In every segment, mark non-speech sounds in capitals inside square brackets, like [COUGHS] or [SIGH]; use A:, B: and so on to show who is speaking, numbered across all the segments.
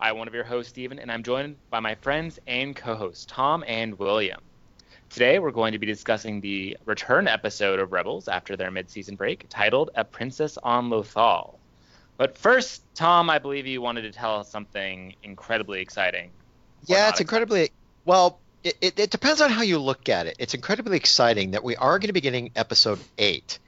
A: I'm one of your hosts, Stephen, and I'm joined by my friends and co hosts, Tom and William. Today, we're going to be discussing the return episode of Rebels after their mid season break, titled A Princess on Lothal. But first, Tom, I believe you wanted to tell us something incredibly exciting.
B: Yeah, it's incredibly well. It, it, it depends on how you look at it. It's incredibly exciting that we are going to be getting episode eight.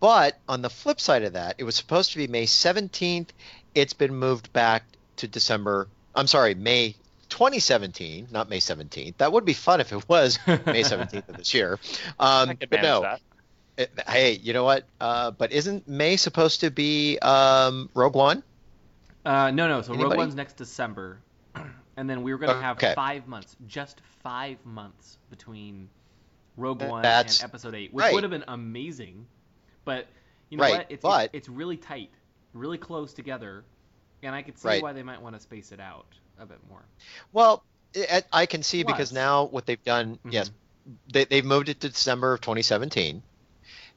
B: But on the flip side of that, it was supposed to be May 17th. It's been moved back to December. I'm sorry, May 2017, not May 17th. That would be fun if it was May 17th of this year. [LAUGHS] Um, but no,
A: that.
B: it- hey, you know what? Uh, but isn't May supposed to be um, Rogue One?
C: Uh, no, no. So Rogue One's next December, [CLEARS THROAT] and then we were going to have
B: Okay.
C: five months, just five months between Rogue One
B: That's
C: and Episode Eight, which
B: right.
C: would have been amazing. But you know
B: Right,
C: what? It's,
B: but-
C: it's it's really tight, really close together, and I could see
B: Right.
C: why they might want to space it out a bit more.
B: Well, I, I can see because now what they've done,
C: Mhm.
B: yes, they, they've moved it to December of 2017.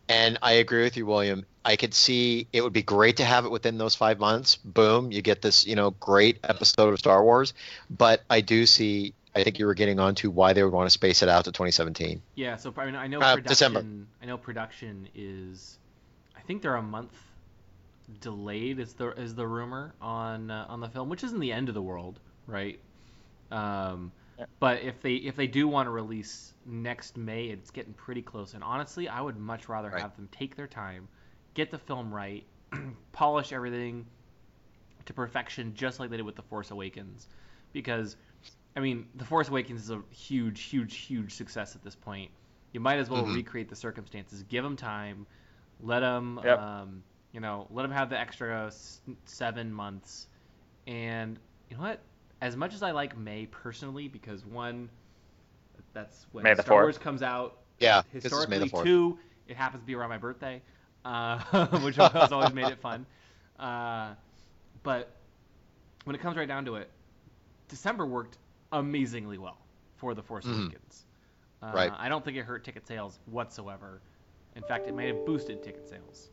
B: And I agree with you, William. I could see it would be great to have it within those five months. Boom, you get this, you know, great episode of Star Wars. But I do see. I think you were getting onto why they would want to space it out to 2017.
C: Yeah. So I mean, I know
B: Uh,
C: production.
B: December.
C: I know production is. I think they're a month delayed. Is the is the rumor on uh, on the film, which isn't the end of the world, right? Um,
A: Yeah.
C: but if they if they do want to release next May, it's getting pretty close. And honestly, I would much rather
B: Right.
C: have them take their time, get the film right, [CLEARS THROAT] polish everything to perfection, just like they did with the Force Awakens, because I mean, The Force Awakens is a huge, huge, huge success at this point. You might as well
B: Mhm.
C: recreate the circumstances. Give them time. Let them,
A: Yep.
C: um, you know, let them have the extra s- seven months. And you know what? As much as I like May personally, because one, that's when
A: May the
C: Star
A: 4th.
C: Wars comes out.
B: Yeah, this is
C: Historically,
B: May the 4th.
C: two, it happens to be around my birthday, uh, [LAUGHS] which has always made it fun. Uh, but when it comes right down to it, December worked amazingly well for The Force
B: Mhm.
C: Awakens. Uh,
B: Right.
C: I don't think it hurt ticket sales whatsoever. In fact, it may have boosted ticket sales.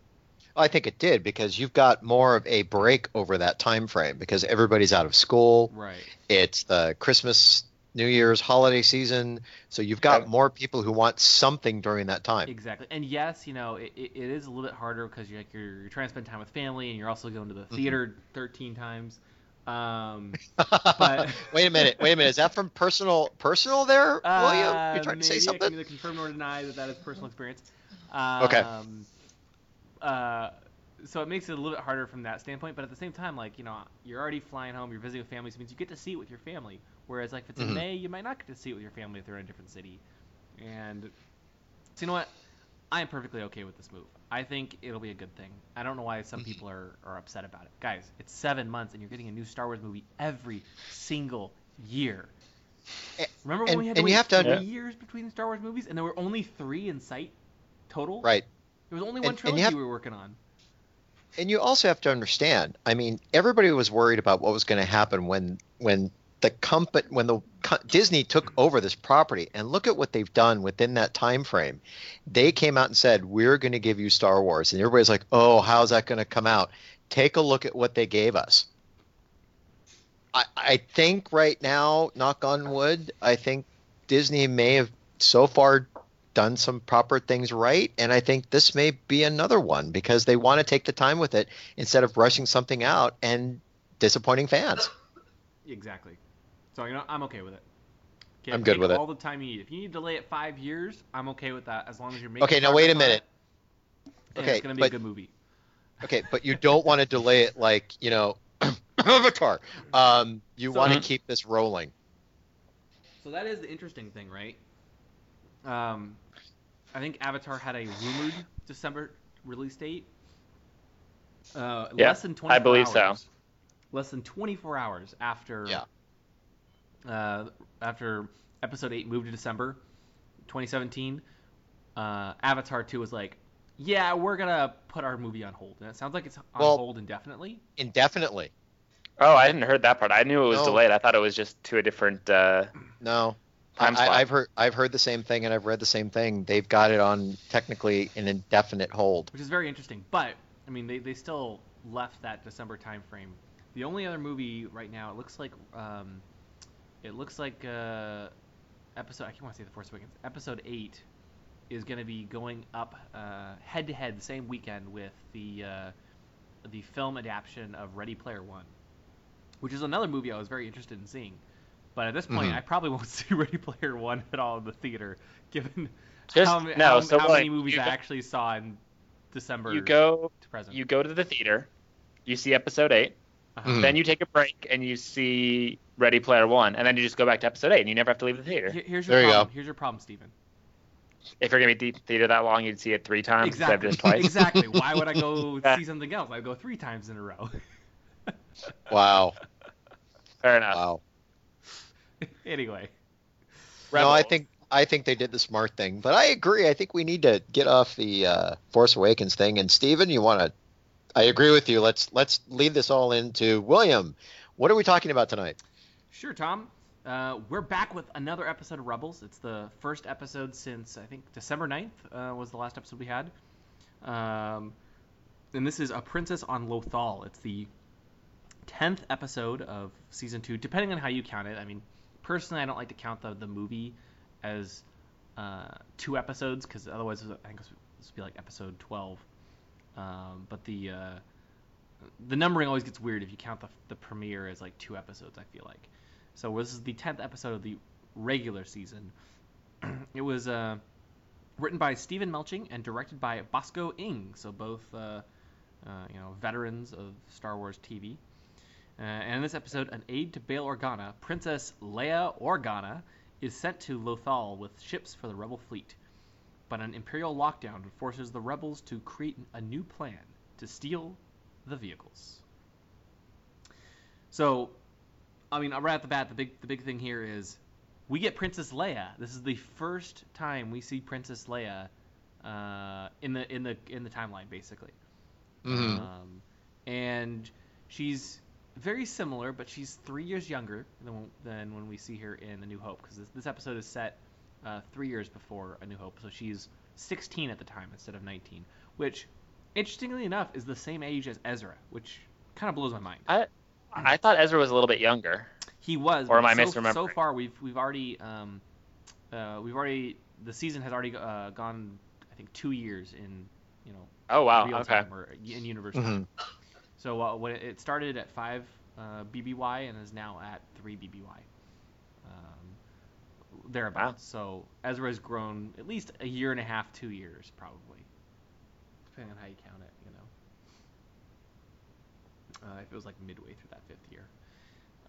B: I think it did because you've got more of a break over that time frame because everybody's out of school.
C: Right.
B: It's the Christmas, New Year's holiday season, so you've got more people who want something during that time.
C: Exactly. And yes, you know, it, it, it is a little bit harder because you're, like, you're, you're trying to spend time with family and you're also going to
B: Mm-hmm.
C: the theater 13 times. Um, [LAUGHS] But-
B: wait a minute, wait a minute. Is that from personal personal there, William?
C: Uh,
B: You're trying to say
C: maybe I can
B: something?
C: neither confirm or deny that that is personal experience. Um,
B: Okay.
C: Uh, so it makes it a little bit harder from that standpoint, but at the same time, like you know, you're already flying home, you're visiting with family, so it means you get to see it with your family. Whereas like if it's in
B: Mhm.
C: May, you might not get to see it with your family if they're in a different city. And so you know what? I am perfectly okay with this move. I think it'll be a good thing. I don't know why
B: Mm-hmm.
C: some people are, are upset about it. Guys, it's seven months and you're getting a new Star Wars movie every single year. Remember when
B: and-
C: we had to
B: and you
C: wait
B: have to
C: three
B: under-
C: years between Star Wars movies and there were only three in sight total?
B: Right.
C: There was only
B: And-
C: one
B: and you
C: trilogy
B: have-
C: we were working on.
B: And you also have to understand. I mean, everybody was worried about what was going to happen when when the company when the Disney took over this property, and look at what they've done within that time frame. They came out and said, "We're going to give you Star Wars," and everybody's like, "Oh, how's that going to come out?" Take a look at what they gave us. I, I think right now, knock on wood, I think Disney may have so far done some proper things right, and I think this may be another one because they want to take the time with it instead of rushing something out and disappointing fans.
C: Exactly. So you know, I'm okay with it. Okay,
B: I'm good with it.
C: All the time you need. If you need to delay it five years, I'm okay with that as long as you're making.
B: Okay, now wait a minute.
C: it,
B: Okay,
C: it's gonna be
B: but-
C: a good movie.
B: Okay, but you don't want to delay it like you know [COUGHS] Avatar. Um, you
C: So-
B: want to keep this rolling.
C: So that is the interesting thing, right? Um, I think Avatar had a rumored December release date. Uh,
A: Yeah,
C: less than 24
A: I believe so.
C: hours. Less than 24 hours after
B: Yeah.
C: uh, after episode eight moved to December 2017, uh, Avatar 2 was like, yeah, we're gonna put our movie on hold, and it sounds like it's on
B: Well-
C: hold indefinitely.
B: Indefinitely.
A: Oh, I didn't heard that part. I knew it was
B: No.
A: delayed. I thought it was just to a different. Uh,
B: No.
A: Time
B: I,
A: slot.
B: I've heard I've heard the same thing and I've read the same thing. They've got it on technically an indefinite hold.
C: which is very interesting. But I mean, they, they still left that December time frame. The only other movie right now, it looks like um, it looks like uh, episode. I can't want to say the Force Awakens. Episode eight is going to be going up head to head the same weekend with the uh, the film adaptation of Ready Player One, which is another movie I was very interested in seeing. But at this point,
B: Mhm.
C: I probably won't [LAUGHS] see Ready Player One at all in the theater, given
A: Just-
C: how,
A: no,
C: how,
A: so
C: how
A: like,
C: many movies
A: you
C: I
A: go-
C: actually saw in December
A: you go,
C: to present.
A: you go to the theater, you see episode eight,
C: Uh-huh.
A: Then you take a break and you see Ready Player One, and then you just go back to episode eight, and you never have to leave the theater.
C: Here's your
B: There you
C: problem.
B: go.
C: Here's your problem, Stephen.
A: If you're gonna be at the theater that long, you'd see it three times instead of
C: Exactly.
A: just [LAUGHS] twice.
C: exactly. Why would I go [LAUGHS] see something else? I'd go three times in a row.
B: Wow.
A: Fair enough.
B: Wow.
C: Anyway.
B: No, I think I think they did the smart thing, but I agree. I think we need to get off the uh, Force Awakens thing. And Steven, you want to? I agree with you. Let's let's lead this all into William. What are we talking about tonight?
C: Sure, Tom. Uh, we're back with another episode of Rebels. It's the first episode since I think December 9th uh, was the last episode we had. Um, and this is A Princess on Lothal. It's the 10th episode of season 2, depending on how you count it. I mean, personally, I don't like to count the, the movie as uh, two episodes because otherwise I think this would be like episode 12. Um, but the uh, the numbering always gets weird if you count the, the premiere as like two episodes. I feel like. So this is the tenth episode of the regular season. [CLEARS THROAT] it was uh, written by Steven Melching and directed by Bosco Ng. So both uh, uh, you know veterans of Star Wars TV. Uh, and in this episode, an aide to Bail Organa, Princess Leia Organa, is sent to Lothal with ships for the Rebel fleet. But an Imperial lockdown forces the rebels to create a new plan to steal the vehicles. So, I mean, right off the bat, the big the big thing here is we get Princess Leia. This is the first time we see Princess Leia uh, in the in the in the timeline, basically.
B: Mhm.
C: Um, and she's very similar, but she's three years younger than than when we see her in A New Hope, because this, this episode is set uh, three years before A New Hope, so she's 16 at the time instead of 19, which, interestingly enough, is the same age as Ezra, which kind of blows my mind.
A: I I thought Ezra was a little bit younger.
C: He was.
A: Or am
C: but
A: I
C: so,
A: misremembering?
C: So far, we've we've already um, uh, we've already the season has already uh, gone. I think two years in you know
A: Oh wow.
C: real
A: Okay.
C: time or in universe time. So uh, when it, started at five uh, BBY and is now at three BBY. Um, thereabouts. So Ezra has grown at least a year and a half, two years probably, depending on how you count it. You know, uh, if it was like midway through that fifth year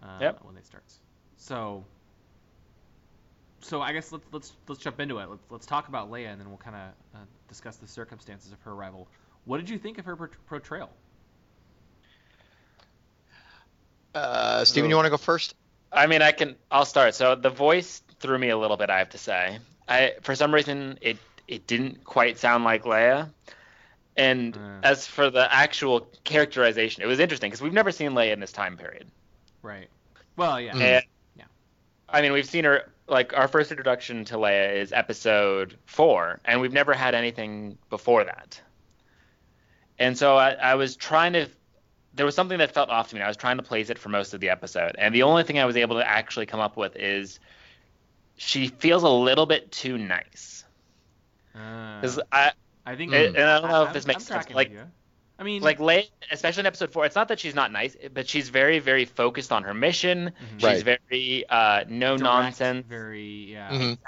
C: uh,
A: Yep.
C: when it starts. So. So I guess let's let's let's jump into it. Let's let's talk about Leia, and then we'll kind of uh, discuss the circumstances of her arrival. What did you think of her portrayal?
B: Uh, Steven, you want to go first?
A: I mean, I can. I'll start. So the voice threw me a little bit. I have to say. I for some reason it it didn't quite sound like Leia. And
C: Uh.
A: as for the actual characterization, it was interesting because we've never seen Leia in this time period.
C: Right. Well, yeah.
A: And
C: Yeah.
A: I mean, we've seen her like our first introduction to Leia is episode four, and we've never had anything before that. And so I, I was trying to. There was something that felt off to me. and I was trying to place it for most of the episode, and the only thing I was able to actually come up with is she feels a little bit too nice.
C: Uh,
A: 'Cause I
C: I think,
A: and I don't know if
C: I'm-
A: this makes
C: I'm
A: sense, like-
C: I mean,
A: like late, especially in episode four. It's not that she's not nice, but she's very, very focused on her mission. She's
B: Right.
A: very uh, no
C: direct,
A: nonsense.
C: Very, yeah.
B: Mhm.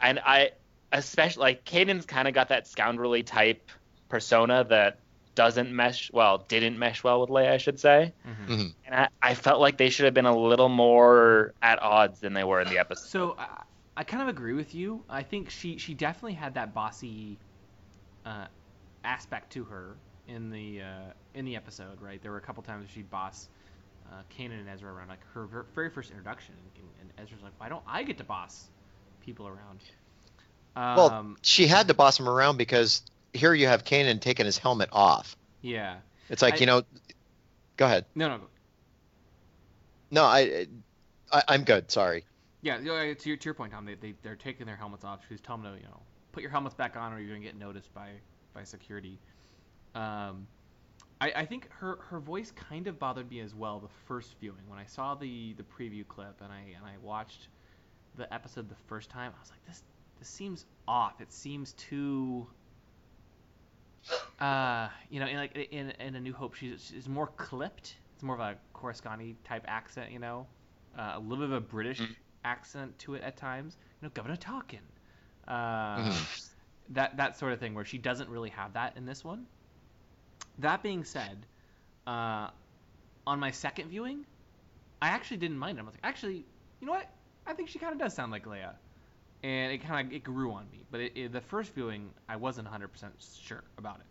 A: and I especially like Kanan's kind of got that scoundrelly type persona that doesn't mesh well, didn't mesh well with Leia, I should say.
C: Mhm.
B: Mhm.
A: And I, I felt like they should have been a little more at odds than they were in the episode.
C: So I, I kind of agree with you. I think she she definitely had that bossy uh, aspect to her in the uh, in the episode. Right. There were a couple times she boss uh, Kanan and Ezra around, like her ver- very first introduction, and, and Ezra's like, why don't I get to boss people around?
B: Well,
C: Um,
B: she had to boss him around because here you have Kanan taking his helmet off.
C: yeah.
B: It's like
C: I-
B: you know. Go ahead.
C: No, no,
B: No, I, I I'm good. Sorry.
C: Yeah, to your, to your point, Tom, they, they, they're taking their helmets off. She's telling them to, you know, put your helmets back on or you're going to get noticed by, by security. Um, I, I think her, her voice kind of bothered me as well the first viewing. When I saw the, the preview clip and I, and I watched the episode the first time, I was like, this, this seems off. It seems too... Uh, you know, in like in, in A New Hope, she's, she's more clipped. It's more of a Coruscant type accent, you know, uh, a little bit of a British accent to it at times. You know, Governor talking, uh, that that sort of thing, where she doesn't really have that in this one. That being said, uh, on my second viewing, I actually didn't mind it. I was like, actually, you know what? I think she kind of does sound like Leia, and it kind of it grew on me. But it, it, the first viewing, I wasn't 100% sure about it.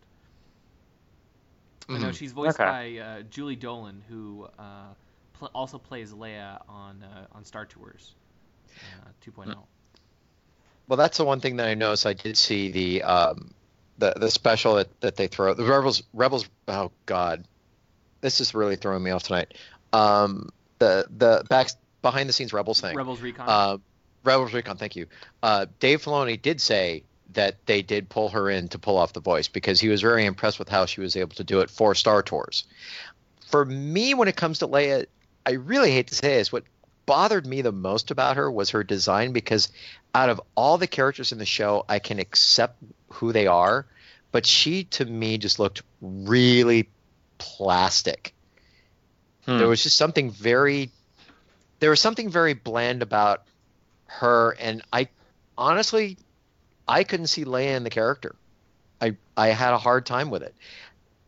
C: I know
B: Mhm.
C: she's voiced
A: Okay.
C: by uh, Julie Dolan, who uh, pl- also plays Leia on uh, on Star Tours uh, 2.0.
B: Well, that's the one thing that I noticed. I did see the um, the the special that, that they throw the rebels rebels. Oh God, this is really throwing me off tonight. Um, the the back behind the scenes rebels thing.
C: Rebels Recon.
B: Rebels Recon. Thank you. Uh, Dave Filoni did say that they did pull her in to pull off the voice because he was very impressed with how she was able to do it for Star Tours. For me, when it comes to Leia, I really hate to say this, what bothered me the most about her was her design because out of all the characters in the show, I can accept who they are, but she to me just looked really plastic.
A: Hmm.
B: There was just something very there was something very bland about her and I honestly I couldn't see Leia in the character. I I had a hard time with it.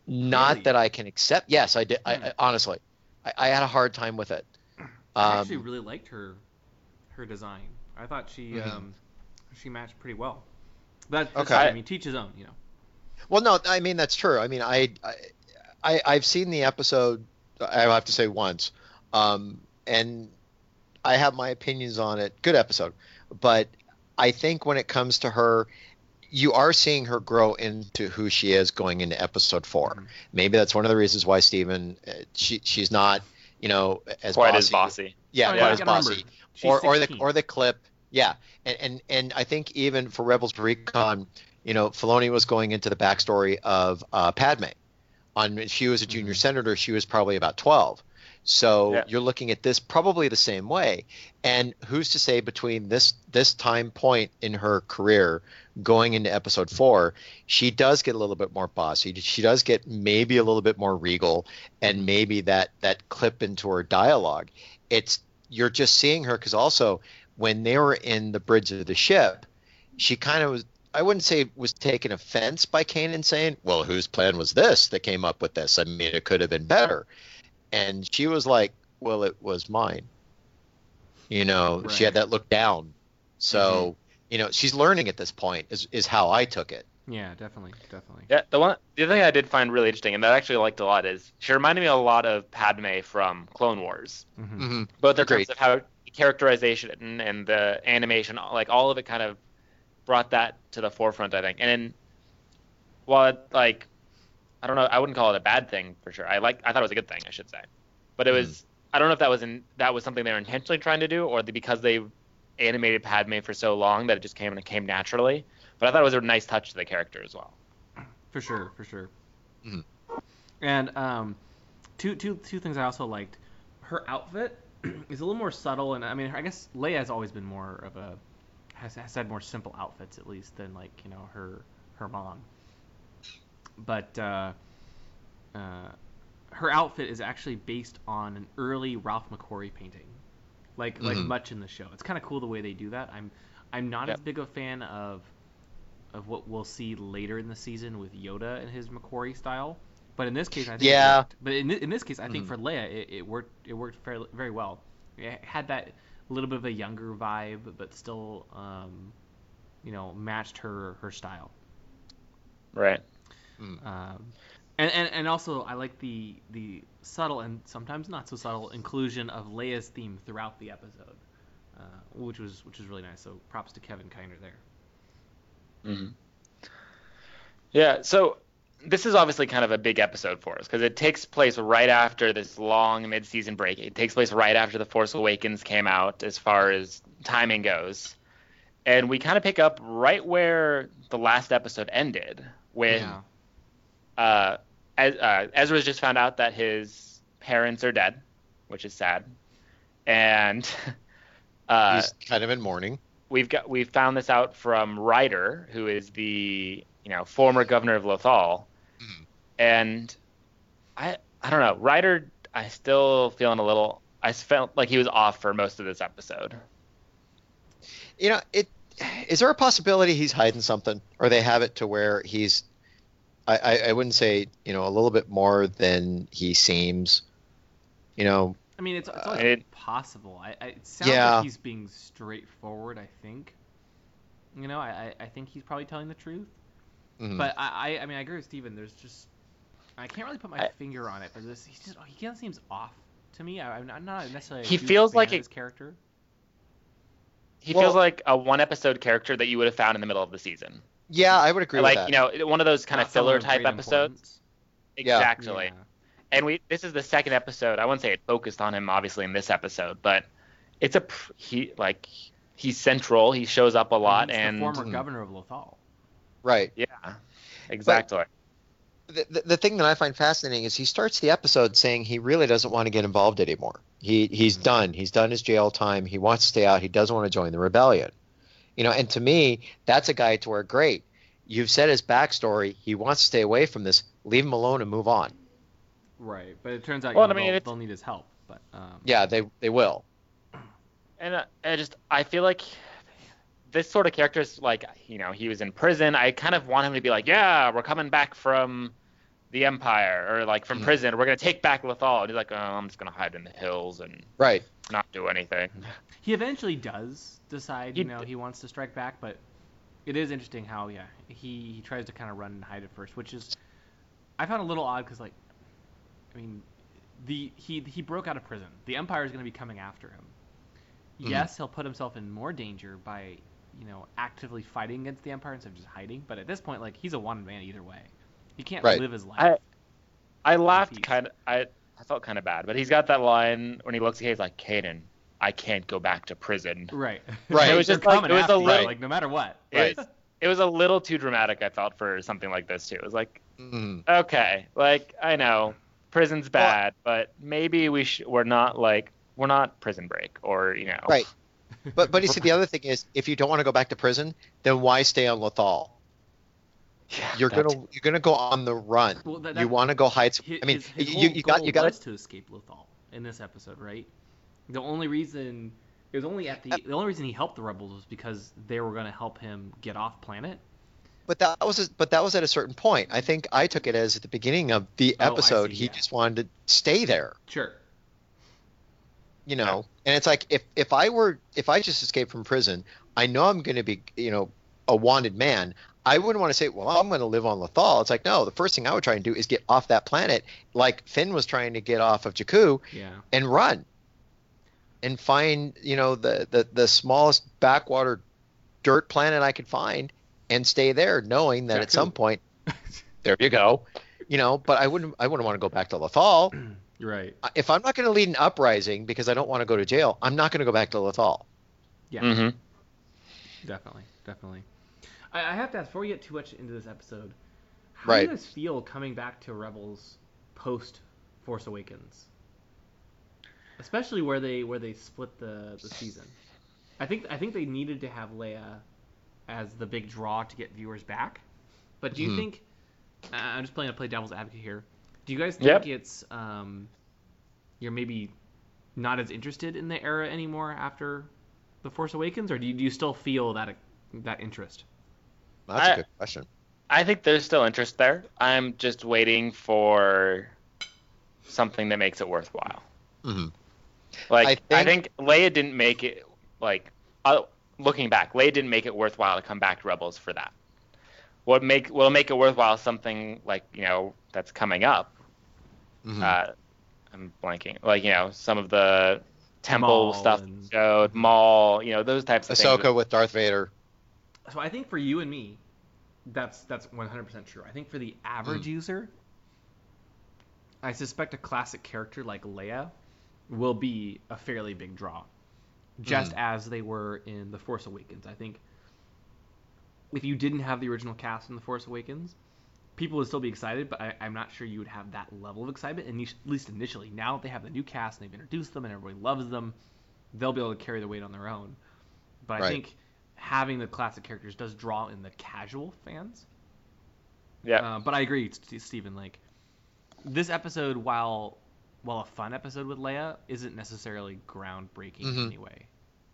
B: Not
C: Really?
B: that I can accept. Yes, I did. I,
C: Hmm.
B: I honestly, I, I had a hard time with it.
C: I
B: Um,
C: actually really liked her her design. I thought she
B: Mhm.
C: um, she matched pretty well. But that's-
B: Okay.
C: I mean, teach his own, you know.
B: Well, no, I mean that's true. I mean, I, I, I have seen the episode. I have to say once, um, and I have my opinions on it. Good episode, but I think when it comes to her, you are seeing her grow into who she is going into episode 4
C: Mhm.
B: Maybe that's one of the reasons why Stephen, uh, she she's not, you know, as
A: Quite
B: bossy.
A: as bossy.
B: Yeah,
C: Oh,
B: quite
C: yeah,
B: as
C: I
B: bossy
C: she's
B: or or the or the clip. Yeah, and and and I think even for Rebels Recon, you know, Filoni was going into the backstory of uh, Padme. On she was a junior senator, she was probably about twelve. So
A: Yeah.
B: you're looking at this probably the same way. And who's to say between this this time point in her career going into episode four, she does get a little bit more bossy. She does get maybe a little bit more regal, and maybe that that clip into her dialogue. It's you're just seeing her because also when they were in the bridge of the ship, she kind of was. I wouldn't say was taken offense by Kanan saying, "Well, whose plan was this that came up with this? I mean, it could have been better." And she was like, "Well, it was mine." You know, she had that look down. So, you know, she's learning at this point. Is is how I took it.
C: Yeah, definitely, definitely.
A: Yeah, the one the other thing I did find really interesting and that I actually liked a lot is she reminded me a lot of Padme from Clone Wars.
C: hmm
B: Mm-hmm.
A: Both in
B: Agreed.
A: terms of how characterization and, and the animation, like all of it kind of brought that to the forefront, I think. And then, while it, like, I don't know, I wouldn't call it a bad thing for sure. I like, I thought it was a good thing, I should say. But it was, I don't know if that was in, that was something they were intentionally trying to do, or the, because they animated Padme for so long that it just came and it came naturally. But I thought it was a nice touch to the character as well.
C: For sure, for sure.
B: Mhm.
C: And um, two two two things I also liked. Her outfit [CLEARS THROAT] is a little more subtle, and I mean, I guess Leia has always been more of a has, has had more simple outfits at least than like you know her her mom. But uh, uh, her outfit is actually based on an early Ralph McQuarrie painting, like like
B: Mhm.
C: much in the show. It's kind of cool the way they do that. I'm I'm not
A: Yep.
C: as big a fan of of what we'll see later in the season with Yoda and his McQuarrie style. But in this case, I think
B: Yeah.
C: worked. But in, in this case, I think
B: Mhm.
C: for Leia, it, it worked. It worked fairly, very well. It had that little bit of a younger vibe, but still, um, you know, matched her her style.
A: Right.
C: Um, And, and and also I like the the subtle and sometimes not so subtle inclusion of Leia's theme throughout the episode, uh, which was which was really nice. So props to Kevin Kiner there.
A: hmm Yeah, so this is obviously kind of a big episode for us because it takes place right after this long mid-season break. It takes place right after The Force Awakens came out, as far as timing goes, and we kind of pick up right where the last episode ended, when
C: yeah.
A: Uh, Ez- uh, Ezra's just found out that his parents are dead, which is sad, and [LAUGHS] uh,
B: He's kind of in mourning.
A: we've got we've found this out from Ryder, who is the you know former governor of Lothal,
B: Mhm.
A: and I I don't know Ryder. I still feeling a little. I felt like he was off for most of this episode.
B: You know, it is there a possibility he's hiding something, or they have it to where he's, I, I, I wouldn't say, you know, a little bit more than he seems. You know,
C: I mean, it's, it's always
A: It-
C: possible. I, I, it sounds
B: Yeah.
C: like he's being straightforward. I think. You know, I, I I think he's probably telling the truth.
B: mhm.
C: But I, I I mean I agree with Steven. There's just I can't really put my
A: I-
C: finger on it, but this he's just he kind of seems off to me. I, I'm not- I'm not necessarily.
A: He
C: huge
A: feels
C: fan
A: like
C: of
A: it-
C: his character.
A: He
B: Well-
A: feels like a one episode character that you would have found in the middle of the season,
B: yeah, I would agree
A: like
B: with that.
A: you know one of those kind
C: Not
A: of filler type episodes.
C: importance.
B: Yeah.
A: Exactly.
C: Yeah.
A: and we this is the second episode. I wouldn't say it focused on him obviously in this episode, but it's a he like he's central. He shows up a lot,
C: He's
A: and
C: the former
B: Mhm.
C: governor of Lothal.
B: right.
A: yeah, exactly.
B: the, the, the thing that I find fascinating is he starts the episode saying he really doesn't want to get involved anymore. He he's done. He's done his jail time. He wants to stay out. He doesn't want to join the rebellion. You know, and to me, that's a guy to where great. You've said his backstory. He wants to stay away from this. Leave him alone and move on.
C: Right, but it turns out
A: Well,
C: you know,
A: I mean,
C: they'll, they'll need his help. But um,
B: Yeah, they they will.
A: and uh, I just I feel like this sort of character is like you know he was in prison. I kind of want him to be like, yeah, we're coming back from the Empire or like from
B: Mhm.
A: prison. We're gonna take back Lothal. And he's like, oh, I'm just gonna hide in the hills and
B: Right.
A: not do anything.
C: he eventually does decide, you
A: He
C: know,
A: d-
C: he wants to strike back. But it is interesting how, yeah, he, he tries to kind of run and hide at first, which is I found a little odd because, like, I mean, the he he broke out of prison. The Empire is going to be coming after him.
B: Mhm.
C: Yes, he'll put himself in more danger by, you know, actively fighting against the Empire instead of just hiding. But at this point, like, he's a wanted man either way. He can't
B: Right.
C: live his life.
A: I I laughed kind of. I I felt kind of bad, but he's got that line when he looks at Kate, he's like, Caden, I can't go back to prison.
C: Right. [LAUGHS] [LAUGHS]
B: Right.
A: It was
C: They're
A: just like- it was a
C: after you,
A: little-
C: like no matter what.
B: Right.
A: It, it was a little too dramatic, I felt, for something like this too. It was like,
B: Mhm.
A: okay, like I know prison's bad, but maybe we sh- we're not like we're not Prison Break or you know.
B: Right. But but you see, the [LAUGHS] other thing is, if you don't want to go back to prison, then why stay on Lothal?
A: Yeah,
B: You're
A: that's-
B: gonna you're gonna go on the run.
C: Well, that-
B: you want to go hide.
C: His,
B: I mean,
C: his, his
B: you
C: whole
B: you got you got
C: to escape Lothal in this episode, right? The only reason it was only at the the only reason he helped the rebels was because they were going to help him get off planet.
B: But that was a, but that was at a certain point. I think I took it as at the beginning of the
C: Oh,
B: episode.
C: see,
B: he
C: yeah.
B: just wanted to stay there,
C: Sure.
B: you know. And it's like if if I were if I just escaped from prison, I know I'm going to be you know a wanted man. I wouldn't want to say, well, I'm going to live on Lothal. It's like no, the first thing I would try and do is get off that planet, like Finn was trying to get off of Jakku,
C: Yeah.
B: and run, and find you know the the the smallest backwater dirt planet I could find, and stay there, knowing that at some point there you go. You know, but I wouldn't. I wouldn't want to go back to Lothal. [CLEARS THROAT]
C: Right.
B: If I'm not going to lead an uprising because I don't want to go to jail, I'm not going to go back to Lothal.
C: Yeah.
A: Mhm.
C: Definitely. Definitely. I, I have to ask before we get too much into this episode, how do
B: Right.
C: you guys feel coming back to Rebels post Force Awakens? Especially where they where they split the, the season. I think I think they needed to have Leia as the big draw to get viewers back. But do you
B: Mhm.
C: think uh, I'm just playing to play devil's advocate here. Do you guys think
A: Yep.
C: it's um, you're maybe not as interested in the era anymore after the Force Awakens, or do you, do you still feel that that interest?
B: That's
A: I-
B: a good question.
A: I think there's still interest there. I'm just waiting for something that makes it worthwhile.
B: hmm
A: Like
B: I
A: I think, Leia didn't make it like uh, looking back, Leia didn't make it worthwhile to come back to Rebels for that. what make will make it worthwhile something like you know that's coming up.
B: Mhm.
A: Uh, I'm blanking. Like you know some of the temple
C: Maul
A: stuff
C: and-
A: showed Maul, you know those types of things.
B: Ahsoka with Darth Vader.
C: So I think for you and me, that's that's 100% true. I think for the average mm. user, I suspect a classic character like Leia will be a fairly big draw, just mm. as they were in The Force Awakens. I think if you didn't have the original cast in The Force Awakens, people would still be excited, but I, I'm not sure you would have that level of excitement, and at least initially. Now that they have the new cast and they've introduced them and everybody loves them, they'll be able to carry the weight on their own. But I
B: Right.
C: think having the classic characters does draw in the casual fans.
A: Yeah.
C: Uh, but I agree, Stephen. Like this episode, while while a fun episode with Leia, isn't necessarily groundbreaking in
B: Mhm.
C: any way,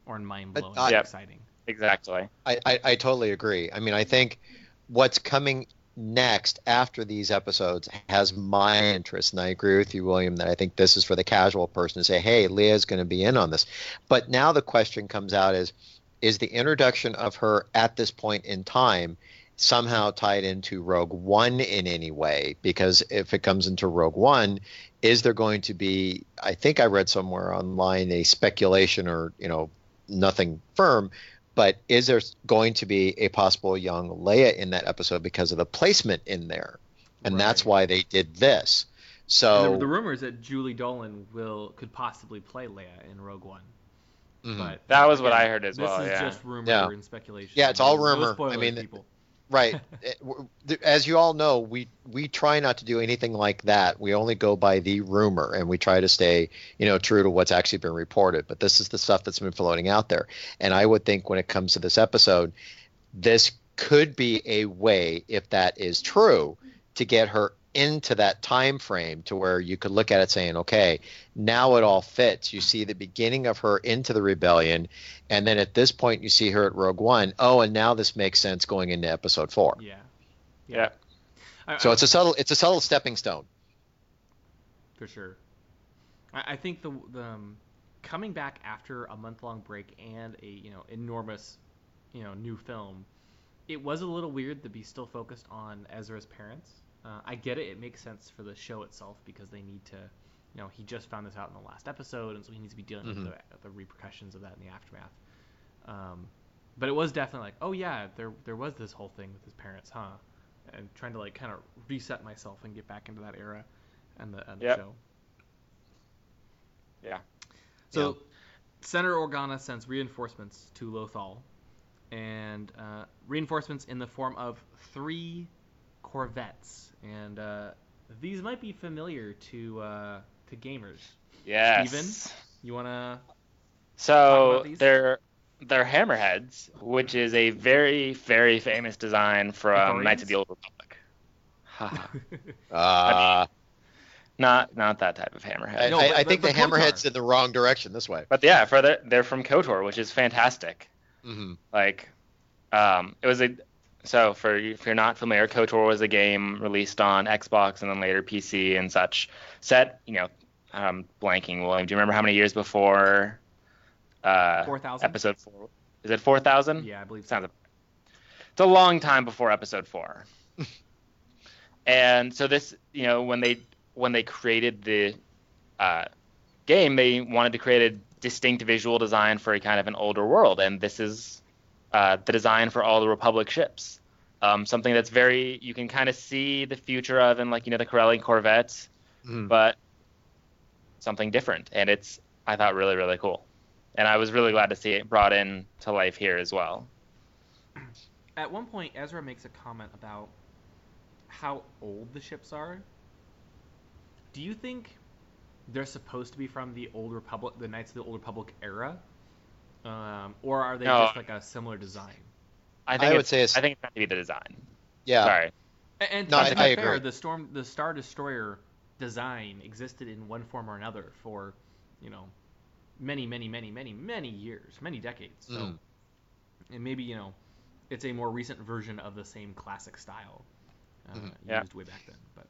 C: or mind blowing
B: I-
C: or
A: Yep.
C: exciting.
A: exactly.
B: I, I, I totally agree. I mean, I think what's coming next after these episodes has my interest, and I agree with you, William, that I think this is for the casual person to say, "Hey, Leia's going to be in on this." But now the question comes out: is is the introduction of her at this point in time somehow tied into Rogue One in any way? Because if it comes into Rogue One, is there going to be? I think I read somewhere online a speculation, or you know, nothing firm, but is there going to be a possible young Leia in that episode because of the placement in there? And that's why they did this. So
C: the, the rumor is that Julie Dolan will could possibly play Leia in Rogue One.
B: Mhm.
C: But
A: That was what
C: again,
A: I heard as
C: this
A: well,
C: is
A: yeah.
C: just rumor
B: Yeah.
C: and speculation.
B: Yeah, it's all
C: No
B: rumor. I mean,
C: people. [LAUGHS]
B: right, [LAUGHS] It- w- th- as you all know, we we try not to do anything like that. We only go by the rumor, and we try to stay, you know, true to what's actually been reported. But this is the stuff that's been floating out there. And I would think when it comes to this episode, this could be a way, if that is true, to get her into that time frame to where you could look at it saying, okay, now it all fits. You see the beginning of her into the rebellion, and then at this point you see her at Rogue One. Oh, and now this makes sense going into Episode Four.
C: Yeah.
A: Yeah.
C: I-
B: So
C: I-
B: it's a subtle, it's a subtle stepping stone.
C: for sure. I, I think the the um, coming back after a month long break and a you know enormous you know new film, it was a little weird to be still focused on Ezra's parents. Uh, I get it; it makes sense for the show itself because they need to, you know, he just found this out in the last episode, and so he needs to be dealing
B: Mhm.
C: with the, the repercussions of that in the aftermath. Um, but it was definitely like, oh yeah, there there was this whole thing with his parents, huh? And trying to like kind of reset myself and get back into that era and the, and the
A: Yep.
C: show.
A: Yeah.
C: So, Senator Organa sends reinforcements to Lothal, and uh, reinforcements in the form of three corvettes, and uh, these might be familiar to uh, to gamers.
A: Yes.
C: Steven? You wanna? Talk
A: So
C: about these?
A: they're they're hammerheads, which is a very very famous design from Knights of the Old Republic. Haha. [LAUGHS]
B: Uh,
A: not not that type of hammerhead.
B: I,
C: No,
B: I,
C: but-
B: I think
C: but-
B: the hammerhead's in the wrong direction this way.
A: But yeah, for the, they're from KOTOR, which is fantastic.
B: hmm
A: Like, um, it was a so for if you're not familiar, KOTOR was a game released on Xbox and then later PC and such. Set, you know, um, blanking. William, do you remember how many years before uh,
C: Four thousand.
A: episode four? Is it four thousand?
C: Yeah, I believe so.
A: Sounds. It's a long time before episode four. [LAUGHS] and so this, you know, when they when they created the uh, game, they wanted to create a distinct visual design for a kind of an older world, and this is uh, the design for all the Republic ships. Um, something that's very you can kind of see the future of in like you know the Corellian Corvettes,
B: Mhm.
A: but something different, and it's I thought really really cool, and I was really glad to see it brought in to life here as well.
C: At one point, Ezra makes a comment about how old the ships are. Do you think they're supposed to be from the Old Republic, the Knights of the Old Republic era, um, or are they
A: No.
C: just like a similar design?
A: I
B: I
A: think
B: would
A: it's,
B: say it's-
A: I think it's meant to be the design.
B: Yeah.
A: Sorry.
C: A- And,
B: No,
C: to
B: I-
C: be
B: I
C: fair,
B: agree.
C: the storm, the Star Destroyer design existed in one form or another for, you know, many, many, many, many, many years, many decades. So,
B: Mhm.
C: and maybe you know, it's a more recent version of the same classic style uh.
A: Yeah.
C: used way back then. But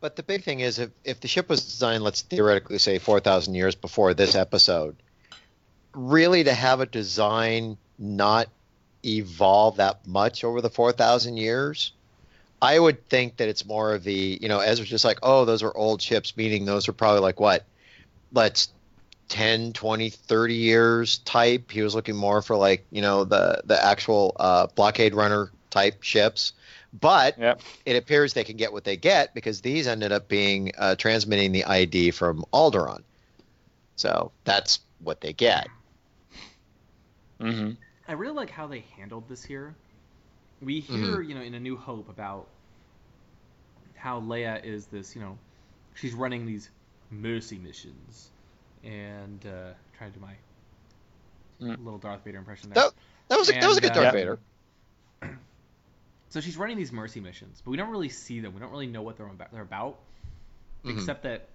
B: But the big thing is, if, if the ship was designed, let's theoretically say 4,000 years before this episode, really to have a design not evolve that much over the 4,000 years. I would think that it's more of the, you know, Ezra's just like, oh, those are old ships, meaning those are probably like what? Let's 10, 20, 30 years type. He was looking more for like, you know, the, the actual uh, blockade runner type ships. But
A: Yep.
B: it appears they can get what they get because these ended up being uh, transmitting the ID from Alderaan. So that's what they get.
A: Mm-hmm.
C: I really like how they handled this here. We
B: Mm-hmm.
C: hear, you know, in A New Hope about how Leia is this, you know, she's running these mercy missions, and uh, trying to do my
A: Mm.
C: little Darth Vader impression there.
B: That, that was a, that was a good
C: And,
B: Darth
C: uh,
B: Vader. [CLEARS THROAT]
C: So she's running these mercy missions, but we don't really see them. We don't really know what they're about. They're about,
B: Mhm.
C: except that,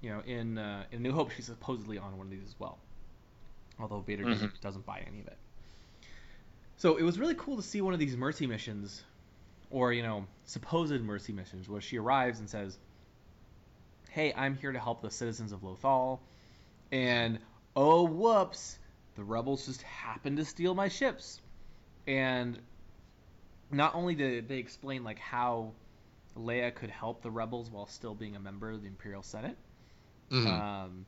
C: you know, in uh, in New Hope she's supposedly on one of these as well. Although Vader doesn't, doesn't buy any of it. So it was really cool to see one of these mercy missions, or you know, supposed mercy missions, where she arrives and says, "Hey, I'm here to help the citizens of Lothal," and oh whoops, the rebels just happened to steal my ships, and not only did they explain like how Leia could help the rebels while still being a member of the Imperial Senate,
B: Mhm.
C: um,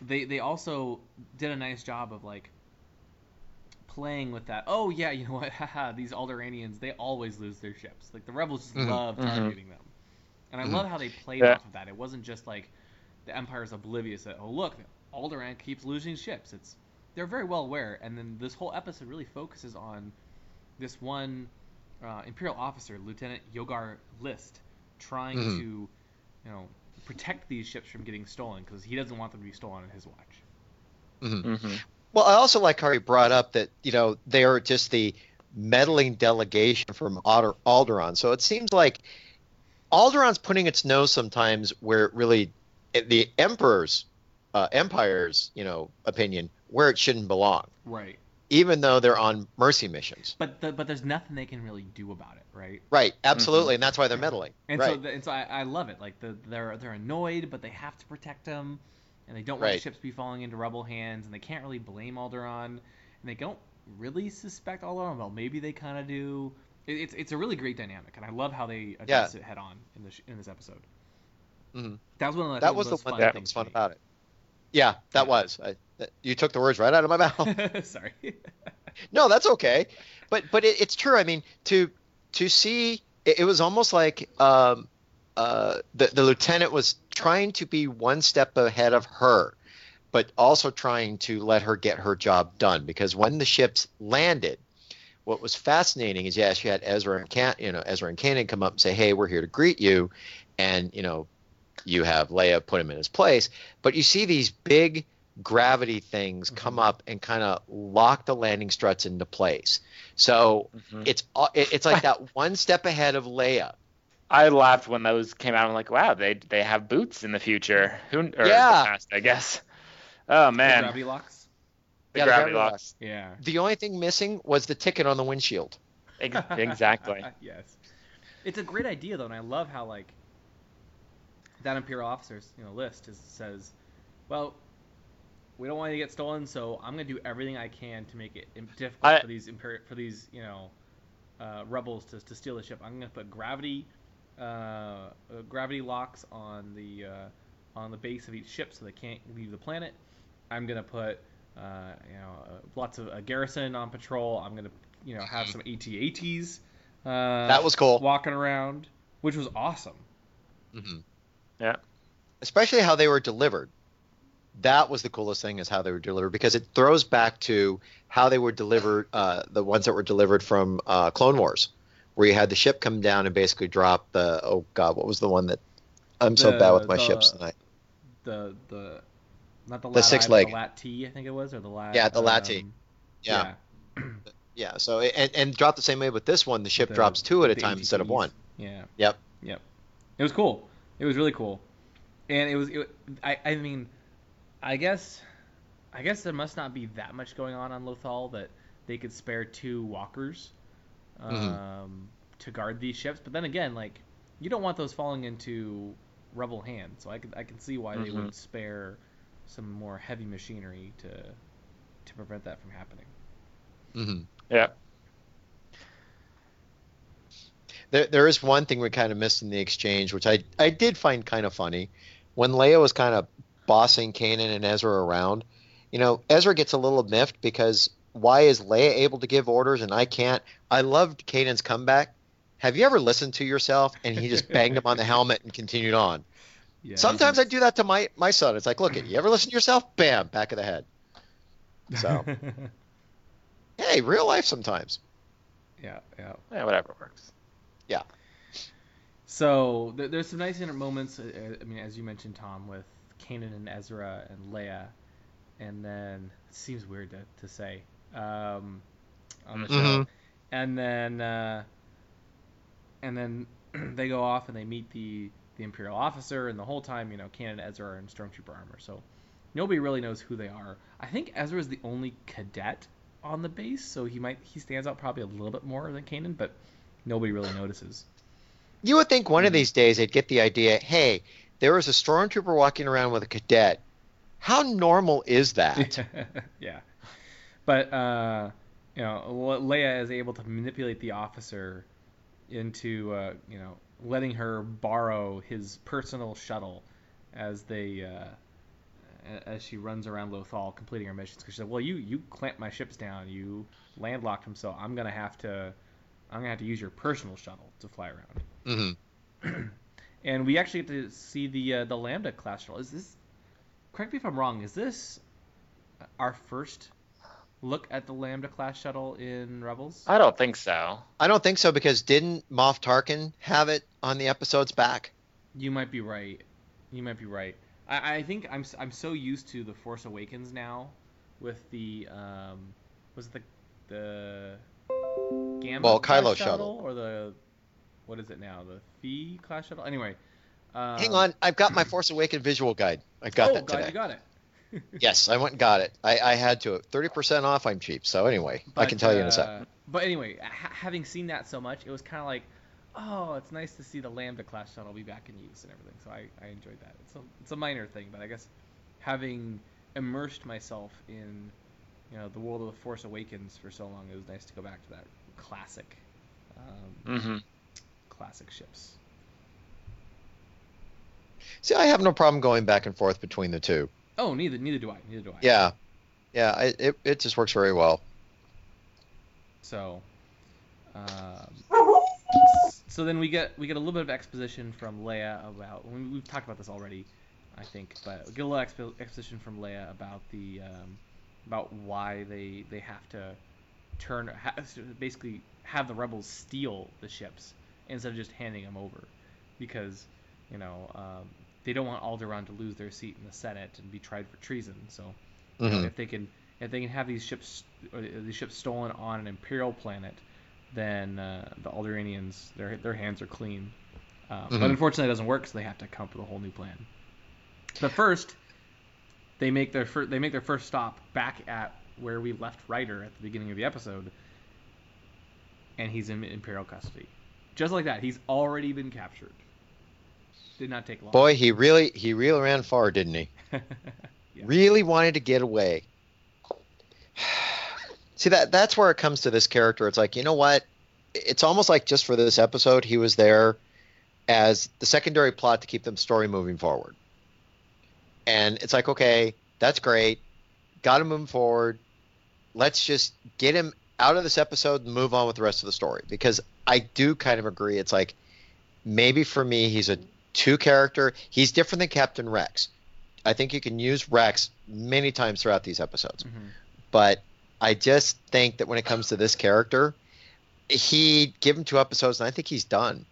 C: they they also did a nice job of like playing with that. Oh yeah, you know what? [LAUGHS] Haha, these Alderaanians they always lose their ships. Like the rebels just
B: Mhm.
C: love
A: Mhm.
C: targeting them, and I
B: Mhm.
C: love how they played
A: Yeah.
C: off of that. It wasn't just like the Empire's oblivious that oh look, Alderaan keeps losing ships. It's they're very well aware, and then this whole episode really focuses on this one uh, Imperial officer, Lieutenant Yogar Lyste, trying
B: Mhm.
C: to, you know, protect these ships from getting stolen because he doesn't want them to be stolen on his watch.
B: Mhm.
A: Mm-hmm.
B: Well, I also like how he brought up that you know they are just the meddling delegation from Alder- Alderaan. So it seems like Alderaan's putting its nose sometimes where it really the Emperor's uh, Empire's you know opinion where it shouldn't belong,
C: Right.
B: Even though they're on mercy missions.
C: But the, but there's nothing they can really do about it, right?
B: Right, absolutely, and that's why they're meddling.
C: And so
B: right.
C: the, and so I, I love it. Like the, they're they're annoyed, but they have to protect them, and they don't want
B: Right.
C: ships to be falling into rebel hands, and they can't really blame Alderaan, and they don't really suspect Alderaan. Well, maybe they kind of do. It, it's it's a really great dynamic, and I love how they address it head on in this in this episode.
B: Mhm.
C: That was one of the,
B: that was the
C: most
B: one
C: fun
B: that
C: things
B: was fun about it. Yeah, that
C: Yeah.
B: was. I, that- you took the words right out of my [LAUGHS] mouth. [LAUGHS]
C: Sorry. [LAUGHS]
B: No, that's okay. But but it, it's true. I mean, to to see it, it was almost like um, uh, the the lieutenant was trying to be one step ahead of her, but also trying to let her get her job done. Because when the ships landed, what was fascinating is yes, you had Ezra and Can, you know Ezra and Kanan come up and say, "Hey, we're here to greet you," and you know you have Leia put him in his place, but you see these big gravity things come up and kind of lock the landing struts into place. So
A: Mm-hmm.
B: it's uh, it's like that one step ahead of Leia.
A: I laughed when those came out. I'm like, wow, they they have boots in the future. Who or
B: Yeah.
A: the past, I guess. Oh man,
C: Gravity locks.
A: the
B: Yeah, the
A: gravity
B: gravity
A: locks.
C: Yeah.
B: The only thing missing was the ticket on the windshield.
A: Exactly. [LAUGHS]
C: yes. It's a great idea though, and I love how like that Imperial officer's you know list is, says, well, we don't want you to get stolen, so I'm gonna do everything I can to make it difficult
A: I-
C: for these imperi- for these you know uh, rebels to, to steal the ship. I'm gonna put gravity uh, uh, gravity locks on the uh, on the base of each ship so they can't leave the planet. I'm gonna put uh, you know uh, lots of a garrison on patrol. I'm gonna you know have some AT-ATs. Uh,
B: That was cool.
C: Walking around, which was awesome.
B: hmm
A: Yeah.
B: Especially how they were delivered. That was the coolest thing is how they were delivered because it throws back to how they were delivered, uh, the ones that were delivered from uh, Clone Wars, where you had the ship come down and basically drop the oh god, what was the one that I'm so bad with my
C: the-
B: ships tonight.
C: The the not the
B: The six
C: I,
B: leg.
C: the LAAT I think it was or the lat
B: Yeah, the LAAT.
C: um,
B: Yeah. Yeah, [CLEARS THROAT] so and and drop the same way with this one. The ship
C: the-
B: drops two at a
C: the
B: time instead of one.
C: Yeah.
B: Yep.
C: Yep. It was cool. It was really cool, and it was. It, I I mean, I guess, I guess there must not be that much going on on Lothal that they could spare two walkers, um,
B: Mhm.
C: to guard these ships. But then again, like you don't want those falling into rebel hands, so I can I can see why they
A: Mhm.
C: would spare some more heavy machinery to to prevent that from happening.
B: hmm
A: Yeah.
B: There, there is one thing we kind of missed in the exchange, which I I did find kind of funny, when Leia was kind of bossing Kanan and Ezra around. You know, Ezra gets a little miffed because why is Leia able to give orders and I can't? I loved Kanan's comeback. Have you ever listened to yourself? And he just banged him on the helmet and continued on.
C: Yeah,
B: Sometimes I do that to my my son. It's like, look, you ever listen to yourself? Bam, back of the head. So, [LAUGHS] hey, real life sometimes.
C: yeah, yeah.
A: Yeah, whatever works.
C: So th- there's some nice inner moments. uh, uh, I mean, as you mentioned, Tom, with Kanan and Ezra and Leia, and then it seems weird to, to say um, on the show,
B: Mhm.
C: and then uh, and then [CLEARS THROAT] they go off and they meet the the Imperial officer, and the whole time, you know, Kanan and Ezra are in stormtrooper armor, so nobody really knows who they are. I think Ezra is the only cadet on the base, so he might he stands out probably a little bit more than Kanan, but nobody really notices.
B: You would think one
C: Mm-hmm.
B: of these days they'd get the idea. Hey, there was a stormtrooper walking around with a cadet. How normal is that? [LAUGHS]
C: yeah. But uh, you know, Le- Leia is able to manipulate the officer into uh, you know letting her borrow his personal shuttle as they uh, as she runs around Lothal completing her missions. Because she said, "Well, you you clamped my ships down, you landlocked them, so I'm gonna have to I'm gonna have to use your personal shuttle to fly around."
B: hmm [CLEARS THROAT]
C: and we actually get to see the uh, the Lambda class shuttle. Is this? Correct me if I'm wrong. Is this our first look at the Lambda class shuttle in Rebels?
A: I don't think so.
B: I don't think so because didn't Moff Tarkin have it on the episodes back?
C: You might be right. You might be right. I, I think I'm s- I'm so used to the Force Awakens now, with the um, was it the the Gamma
B: Well, Kylo
C: shuttle,
B: shuttle.
C: or the what is it now? The Phi class shuttle. Anyway. Um,
B: Hang on, I've got my [CLEARS THROAT] Force Awakened visual guide. I got
C: oh,
B: that today.
C: you got it. [LAUGHS]
B: Yes, I went and got it. I, I had to. Thirty percent off. I'm cheap. So anyway, I can tell you in a
C: uh,
B: second.
C: But anyway, ha- having seen that so much, it was kind of like, oh, it's nice to see the Lambda class shuttle be back in use and everything. So I, I enjoyed that. It's a it's a minor thing, but I guess having immersed myself in you know the world of the Force Awakens for so long, it was nice to go back to that classic um,
A: Mm-hmm.
C: classic ships.
B: See, I have no problem going back and forth between the two.
C: Oh, neither neither do I. Neither do I.
B: Yeah, yeah. I, it it just works very well.
C: So, um, so then we get we get a little bit of exposition from Leia about we, we've talked about this already, I think, but we get a little expo- exposition from Leia about the um, about why they they have to turn ha- basically have the rebels steal the ships instead of just handing them over, because you know um, they don't want Alderaan to lose their seat in the Senate and be tried for treason. So you know,
B: Mhm.
C: if they can if they can have these ships or these ships stolen on an imperial planet, then uh, the Alderaanians their their hands are clean. Um, But
B: Mhm.
C: unfortunately, it doesn't work, so they have to come up with a whole new plan. But first, they make their fir- they make their first stop back at where we left Ryder at the beginning of the episode, and he's in imperial custody. Just like that, he's already been captured. Did not take long.
B: Boy, he really he really ran far, didn't he? [LAUGHS]
C: Yeah.
B: Really wanted to get away. [SIGHS] See that that's where it comes to this character. It's like, you know what? It's almost like just for this episode, he was there as the secondary plot to keep the story moving forward. And it's like, okay, that's great. Got to move forward. Let's just get him out of this episode and move on with the rest of the story. Because I do kind of agree. It's like maybe for me, he's a two character. He's different than Captain Rex. I think you can use Rex many times throughout these episodes.
C: Mhm.
B: But I just think that when it comes to this character, he give him two episodes and I think he's done.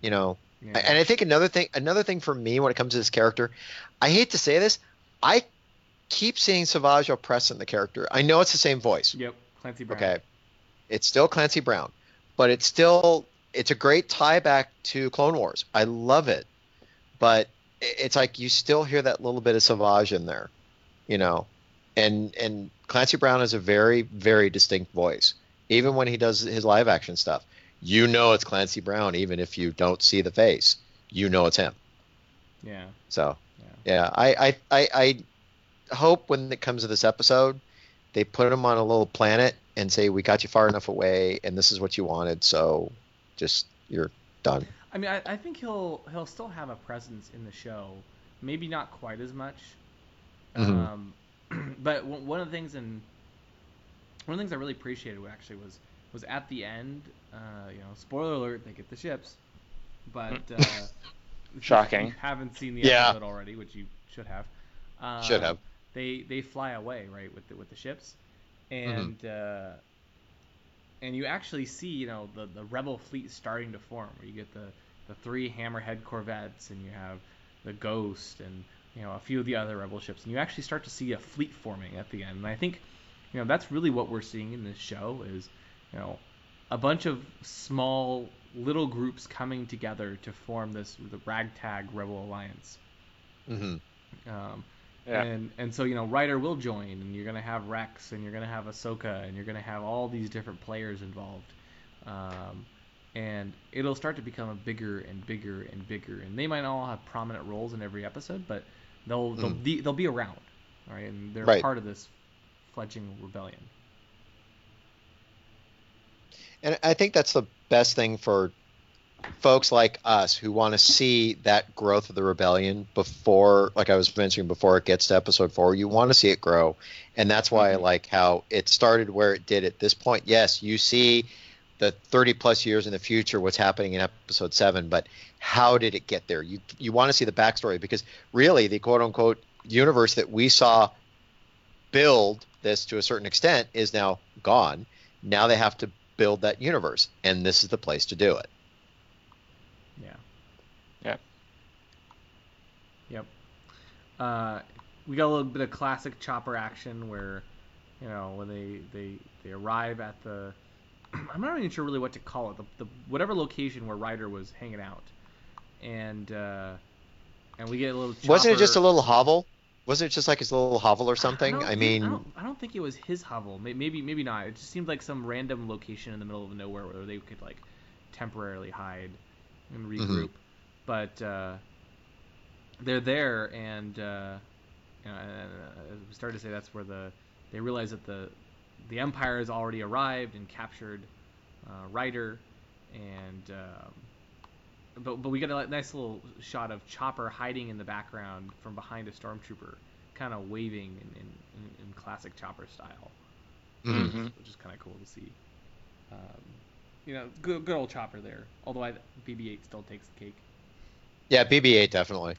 B: You know,
C: Yeah.
B: and I think another thing, another thing for me when it comes to this character, I hate to say this, I keep seeing Savage Opress in the character. I know it's the same voice.
C: Yep, Clancy Brown.
B: Okay. It's still Clancy Brown, but it's still it's a great tie back to Clone Wars. I love it. But it's like you still hear that little bit of Savage in there, you know. And and Clancy Brown has a very very distinct voice. Even when he does his live action stuff, you know it's Clancy Brown even if you don't see the face. You know it's him.
C: Yeah.
B: So,
C: Yeah.
B: yeah, I, I, I, I hope when it comes to this episode, they put him on a little planet and say, "We got you far enough away, and this is what you wanted, so just you're done.
C: I mean, I, I think he'll he'll still have a presence in the show, maybe not quite as much.
B: Mhm.
C: Um, [CLEARS THROAT] but one one of the things and one of the things I really appreciated actually was was at the end. Uh, you know, spoiler alert, they get the ships, but uh,
A: Shocking. [LAUGHS]
C: If you [LAUGHS] haven't seen the
B: Yeah.
C: episode already, which you should have. Uh,
B: Should have.
C: They they fly away right with the, with the ships,
B: Mm-hmm.
C: and uh, and you actually see you know the the rebel fleet starting to form. Where you get the the three hammerhead corvettes, and you have the Ghost, and you know a few of the other rebel ships, and you actually start to see a fleet forming at the end. And I think you know that's really what we're seeing in this show is you know a bunch of small little groups coming together to form this the ragtag rebel alliance.
B: Mm-hmm.
C: Um,
A: Yeah.
C: and and so you know Ryder will join, and you're gonna have Rex, and you're gonna have Ahsoka, and you're gonna have all these different players involved, um, and it'll start to become a bigger and bigger and bigger. And they might not all have prominent roles in every episode, but they'll they'll,
B: Mm.
C: be, they'll be around, all right, and they're
B: Right.
C: part of this fledgling rebellion.
B: And I think that's the best thing for folks like us who want to see that growth of the rebellion before, like I was mentioning before it gets to episode four. You want to see it grow, and that's why I mm-hmm. like how it started where it did at this point. Yes, you see the 30 plus years in the future what's happening in episode seven, but how did it get there? You you want to see the backstory because really the quote unquote universe that we saw build this to a certain extent is now gone. Now they have to build that universe, and this is the place to do it.
C: Yeah.
A: Yeah.
C: Yep. Uh, we got a little bit of classic chopper action where, you know, when they they, they arrive at the, [CLEARS THROAT] I'm not even sure really what to call it, the, the whatever location where Ryder was hanging out, and uh, and we get a little.
B: Wasn't it just a little hovel? Wasn't it just like his little hovel or something?
C: don't
B: I, mean,
C: I don't, I don't think it was his hovel. Maybe, maybe not. It just seemed like some random location in the middle of nowhere where they could like temporarily hide and
B: Mm-hmm.
C: regroup. But uh, they're there, and uh, you know, uh, we started to say that's where the they realize that the the Empire has already arrived and captured uh, Ryder, and um, but but we get a nice little shot of Chopper hiding in the background from behind a stormtrooper, kind of waving in, in, in, classic Chopper style,
B: mhm.
A: Mhm.
C: which is kind of cool to see. Um, you know, good good old Chopper there. Although I, BB-8 still takes the cake.
B: yeah, BB-8 definitely.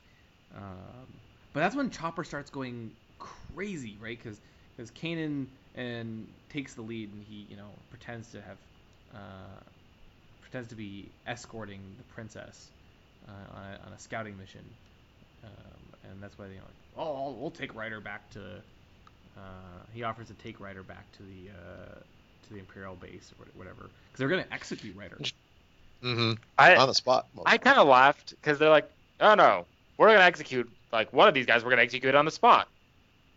C: Um, but that's when Chopper starts going crazy, right? Because because Kanan and takes the lead, and he you know pretends to have uh, pretends to be escorting the princess uh, on, a, on a scouting mission, um, and that's why they you know like, oh I'll, we'll take Ryder back to. Uh, he offers to take Ryder back to the uh, to the Imperial base or whatever, because they're gonna execute Ryder.
B: hmm
A: I
B: On the spot.
A: I kind of laughed because they're like, oh no, we're gonna execute like one of these guys. We're gonna execute on the spot.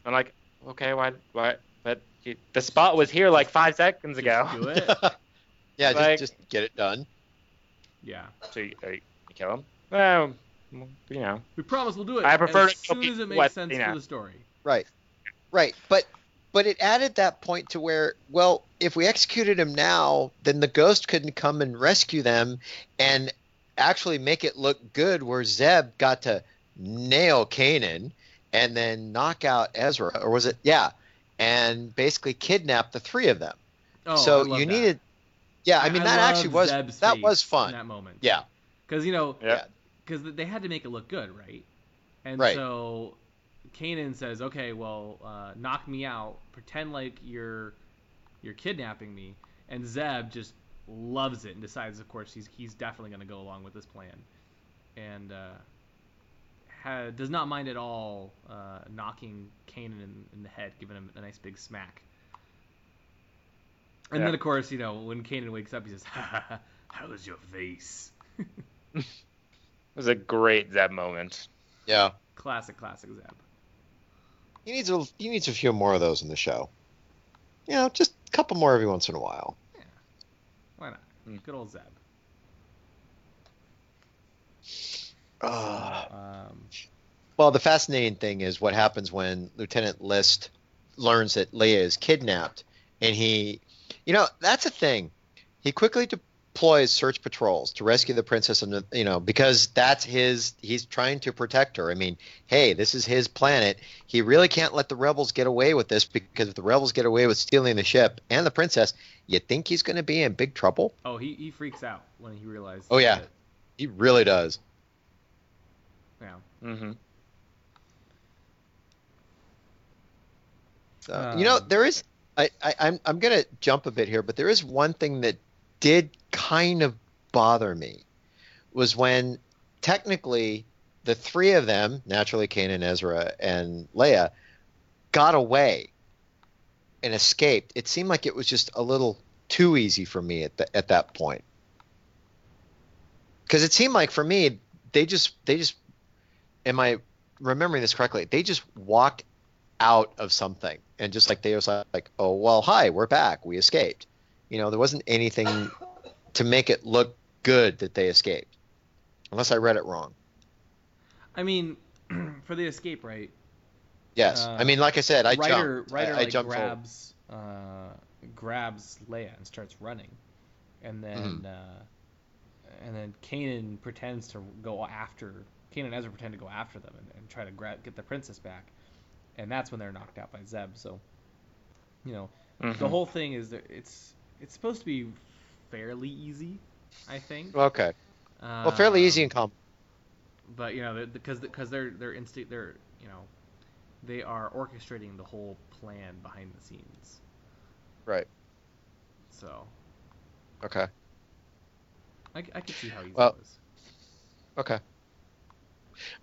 A: I'm like, okay, why, why? But you, the spot was here like five seconds ago.
C: Just do it. [LAUGHS]
B: yeah,
A: like-
B: just just get it done.
C: yeah.
A: So you, uh, you kill him? Well, you know.
C: We promise we'll do it.
A: I prefer
C: as
A: to kill
C: soon as it makes
A: what-
C: sense
A: you know.
C: for the story.
B: Right. Right. But but it added that point to where, well, if we executed him now, then the ghost couldn't come and rescue them and actually make it look good where Zeb got to nail Kanan and then knock out Ezra. Or was it yeah. And basically kidnap the three of them.
C: Oh, I
B: so
C: love
B: you
C: that.
B: needed Yeah, I mean that actually was
C: Zeb's
B: that
C: face
B: was
C: in
B: fun.
C: that moment.
B: Yeah.
C: because you know,
A: Yeah.
C: because they had to make it look good, right? And
B: Right.
C: so Kanan says, "Okay, well, uh, knock me out. Pretend like you're you're kidnapping me." And Zeb just loves it and decides, of course, he's he's definitely going to go along with this plan, and uh, ha- does not mind at all uh, knocking Kanan in, in the head, giving him a nice big smack. And
A: Yeah.
C: then, of course, you know, when Kanan wakes up, he says, "Ha ha ha! How's your face?" [LAUGHS]
A: It was a great Zeb moment.
B: Yeah.
C: Classic, classic Zeb.
B: He needs a he needs a few more of those in the show. You know, just a couple more every once in a while. Yeah.
C: Why not?
A: Hmm.
C: Good old Zeb.
B: Ugh.
C: Um,
B: Well, the fascinating thing is what happens when Lieutenant Lyste learns that Leia is kidnapped, and he, you know, that's a thing. He quickly deploys search patrols to rescue the princess, and you know because that's his. He's trying to protect her. I mean, hey, this is his planet. He really can't let the rebels get away with this because if the rebels get away with stealing the ship and the princess, you think he's going to be in big trouble?
C: Oh, he, he freaks out when he realizes.
B: Oh yeah,
C: that-
B: he really does.
C: yeah.
A: Mm-hmm.
B: So, you know,
C: Um,
B: there is. I, I, I'm I'm gonna jump a bit here, but there is one thing that did kind of bother me, was when technically the three of them, naturally Kanan, Ezra, and Leia, got away and escaped. It seemed like it was just a little too easy for me at the, at that point. Because it seemed like for me, they just they just, am I remembering this correctly? They just walked out of something. And just like they was like oh well hi we're back. We escaped. You know there wasn't anything to make it look good that they escaped unless i read it wrong.
C: I mean, [CLEARS THROAT] for the escape, right?
B: yes.
C: Uh,
B: i mean like i said i
C: Ryder,
B: jumped.
C: Ryder
B: I, I
C: like
B: jumped
C: grabs, uh, grabs Leia and starts running, and then,
B: Mm-hmm.
C: uh, and then Kanan pretends to go after. Kanan and Ezra pretend to go after them and, and try to grab get the princess back, and that's when they're knocked out by Zeb. So, you know,
A: Mm-hmm.
C: the whole thing is that it's it's supposed to be fairly easy, I think.
B: okay. Well fairly easy and calm
C: but you know because because they're they're insti- they're you know they are orchestrating the whole plan behind the scenes.
B: Right.
C: So.
B: Okay.
C: I, I could see how easy
B: Well-
C: it was.
B: okay.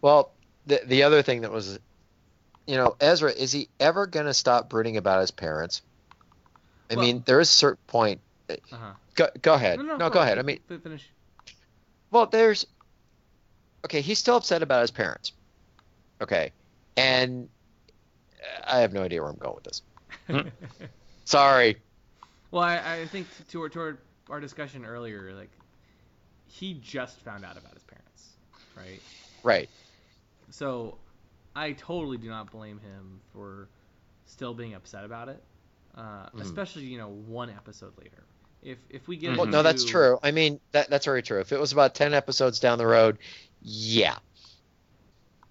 B: Well the the other thing that was you know ezra is he ever going to stop brooding about his parents i
C: Well-
B: mean there is a certain point
C: uh-huh
B: go, go ahead
C: no, no,
B: no go ahead i mean
C: finish
B: Well, there's okay. He's still upset about his parents. Okay, and I have no idea where I'm going with this. [LAUGHS] Sorry.
C: well I, I think to our, to our, our discussion earlier like he just found out about his parents right
B: Right.
C: so i totally do not blame him for still being upset about it uh,
B: Mhm.
C: especially you know one episode later if if we get
B: Well, no, that's true. I mean, that that's very true. If it was about ten episodes down the road, yeah.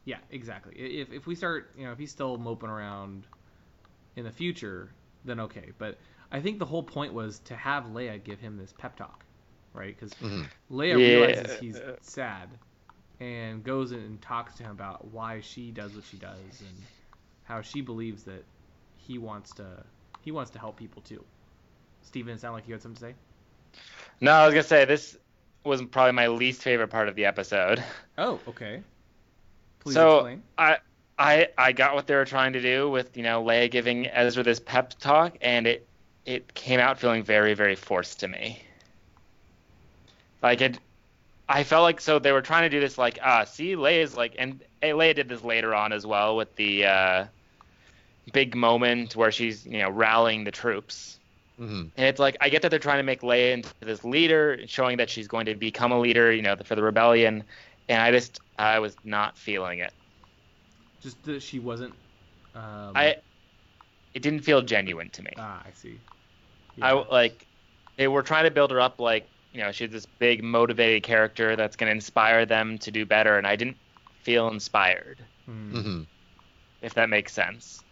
C: Yeah, exactly. If if we start, you know, if he's still moping around in the future, then okay. But I think the whole point was to have Leia give him this pep talk, right? Because
B: Mhm.
C: Leia
A: Yeah.
C: realizes he's sad and goes and talks to him about why she does what she does and how she believes that he wants to he wants to help people too. Steven, it sounded like you had something to say.
A: No, I was gonna say this was probably my least favorite part of the episode.
C: Oh, okay. Please
A: so
C: explain.
A: I I I got what they were trying to do with you know Leia giving Ezra this pep talk, and it it came out feeling very very forced to me. Like it, I felt like so they were trying to do this like ah see Leia's like and hey, Leia did this later on as well with the uh, big moment where she's you know rallying the troops.
B: hmm
A: And it's like I get that they're trying to make Leia into this leader, showing that she's going to become a leader, you know, for the rebellion. And I just I was not feeling it.
C: Just that she wasn't. Um,
A: I it didn't feel genuine to me.
C: ah, I see.
A: I like they were trying to build her up like you know she's this big motivated character that's going to inspire them to do better, and I didn't feel inspired.
C: Hmm.
B: hmm
A: If that makes sense.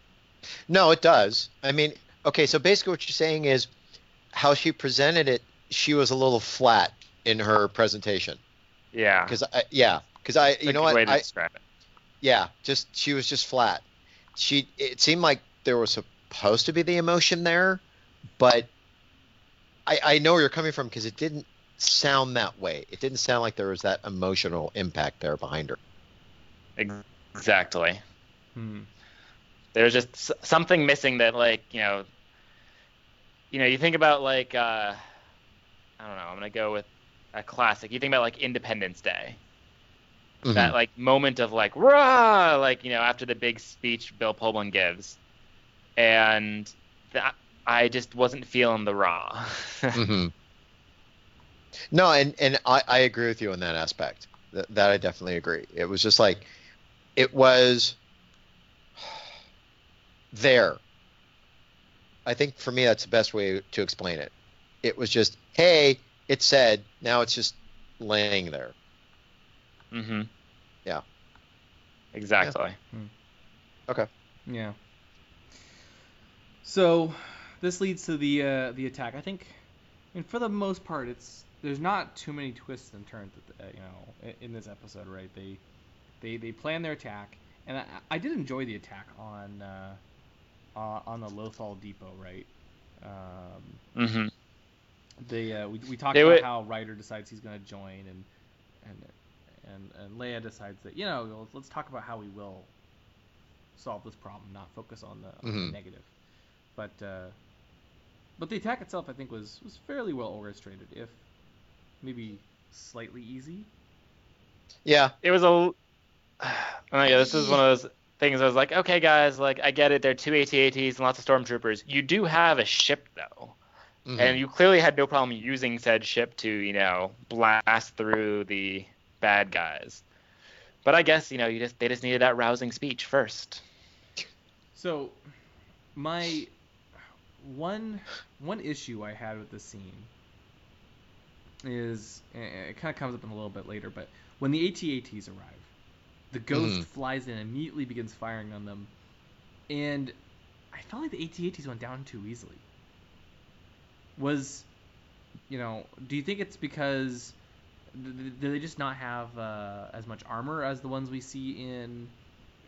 B: No, it does. I mean, okay, so basically what you're saying is how she presented it. She was a little flat in her presentation.
A: Yeah.
B: Because I, yeah, because I,
A: That's
B: you know what,
A: way to
B: I,
A: describe it.
B: yeah, just she was just flat. She, it seemed like there was supposed to be the emotion there, but I, I know where you're coming from because it didn't sound that way. It didn't sound like there was that emotional impact there behind her.
A: Exactly.
C: Hmm.
A: there's just something missing that like you know you know you think about like uh i don't know i'm gonna go with a classic you think about like independence day
B: Mhm.
A: that like moment of like rah like you know after the big speech bill pullman gives and that i just wasn't feeling the raw [LAUGHS]
B: hmm No, and and I, I agree with you on that aspect. That, that I definitely agree. It was just like it was [SIGHS] there. I think for me that's the best way to explain it. It was just, hey, it said. Now it's just laying there.
A: Mm-hmm.
B: Yeah.
A: Exactly. Okay.
C: Yeah. So, this leads to the uh, the attack. I think, I mean, for the most part, it's there's not too many twists and turns, uh, you know, in, this episode, right? They they they plan their attack, and I, I did enjoy the attack on uh, uh, on the Lothal Depot, right? Um,
A: Mm-hmm.
C: they uh, we, we talked
A: They
C: about
A: would-
C: how Ryder decides he's going to join, and and and and Leia decides that you know let's- talk about how we will solve this problem, not focus on the, on the negative. But uh, but the attack itself, I think, was was fairly well orchestrated, if maybe slightly easy.
B: Yeah.
A: It was a. [SIGHS] Oh yeah, this is one of those things. I was like, okay, guys, like I get it. There are two AT-ATs and lots of stormtroopers. You do have a ship though,
B: Mhm.
A: and you clearly had no problem using said ship to, you know, blast through the bad guys. But I guess you know, you just they just needed that rousing speech first.
C: So my one one issue I had with the scene is it kind of comes up in a little bit later, but when the AT-ATs arrive, the ghost
B: Mhm.
C: flies in and immediately begins firing on them, and I felt like the AT-ATs went down too easily. Was you know, do you think it's because do they just not have uh, as much armor as the ones we see in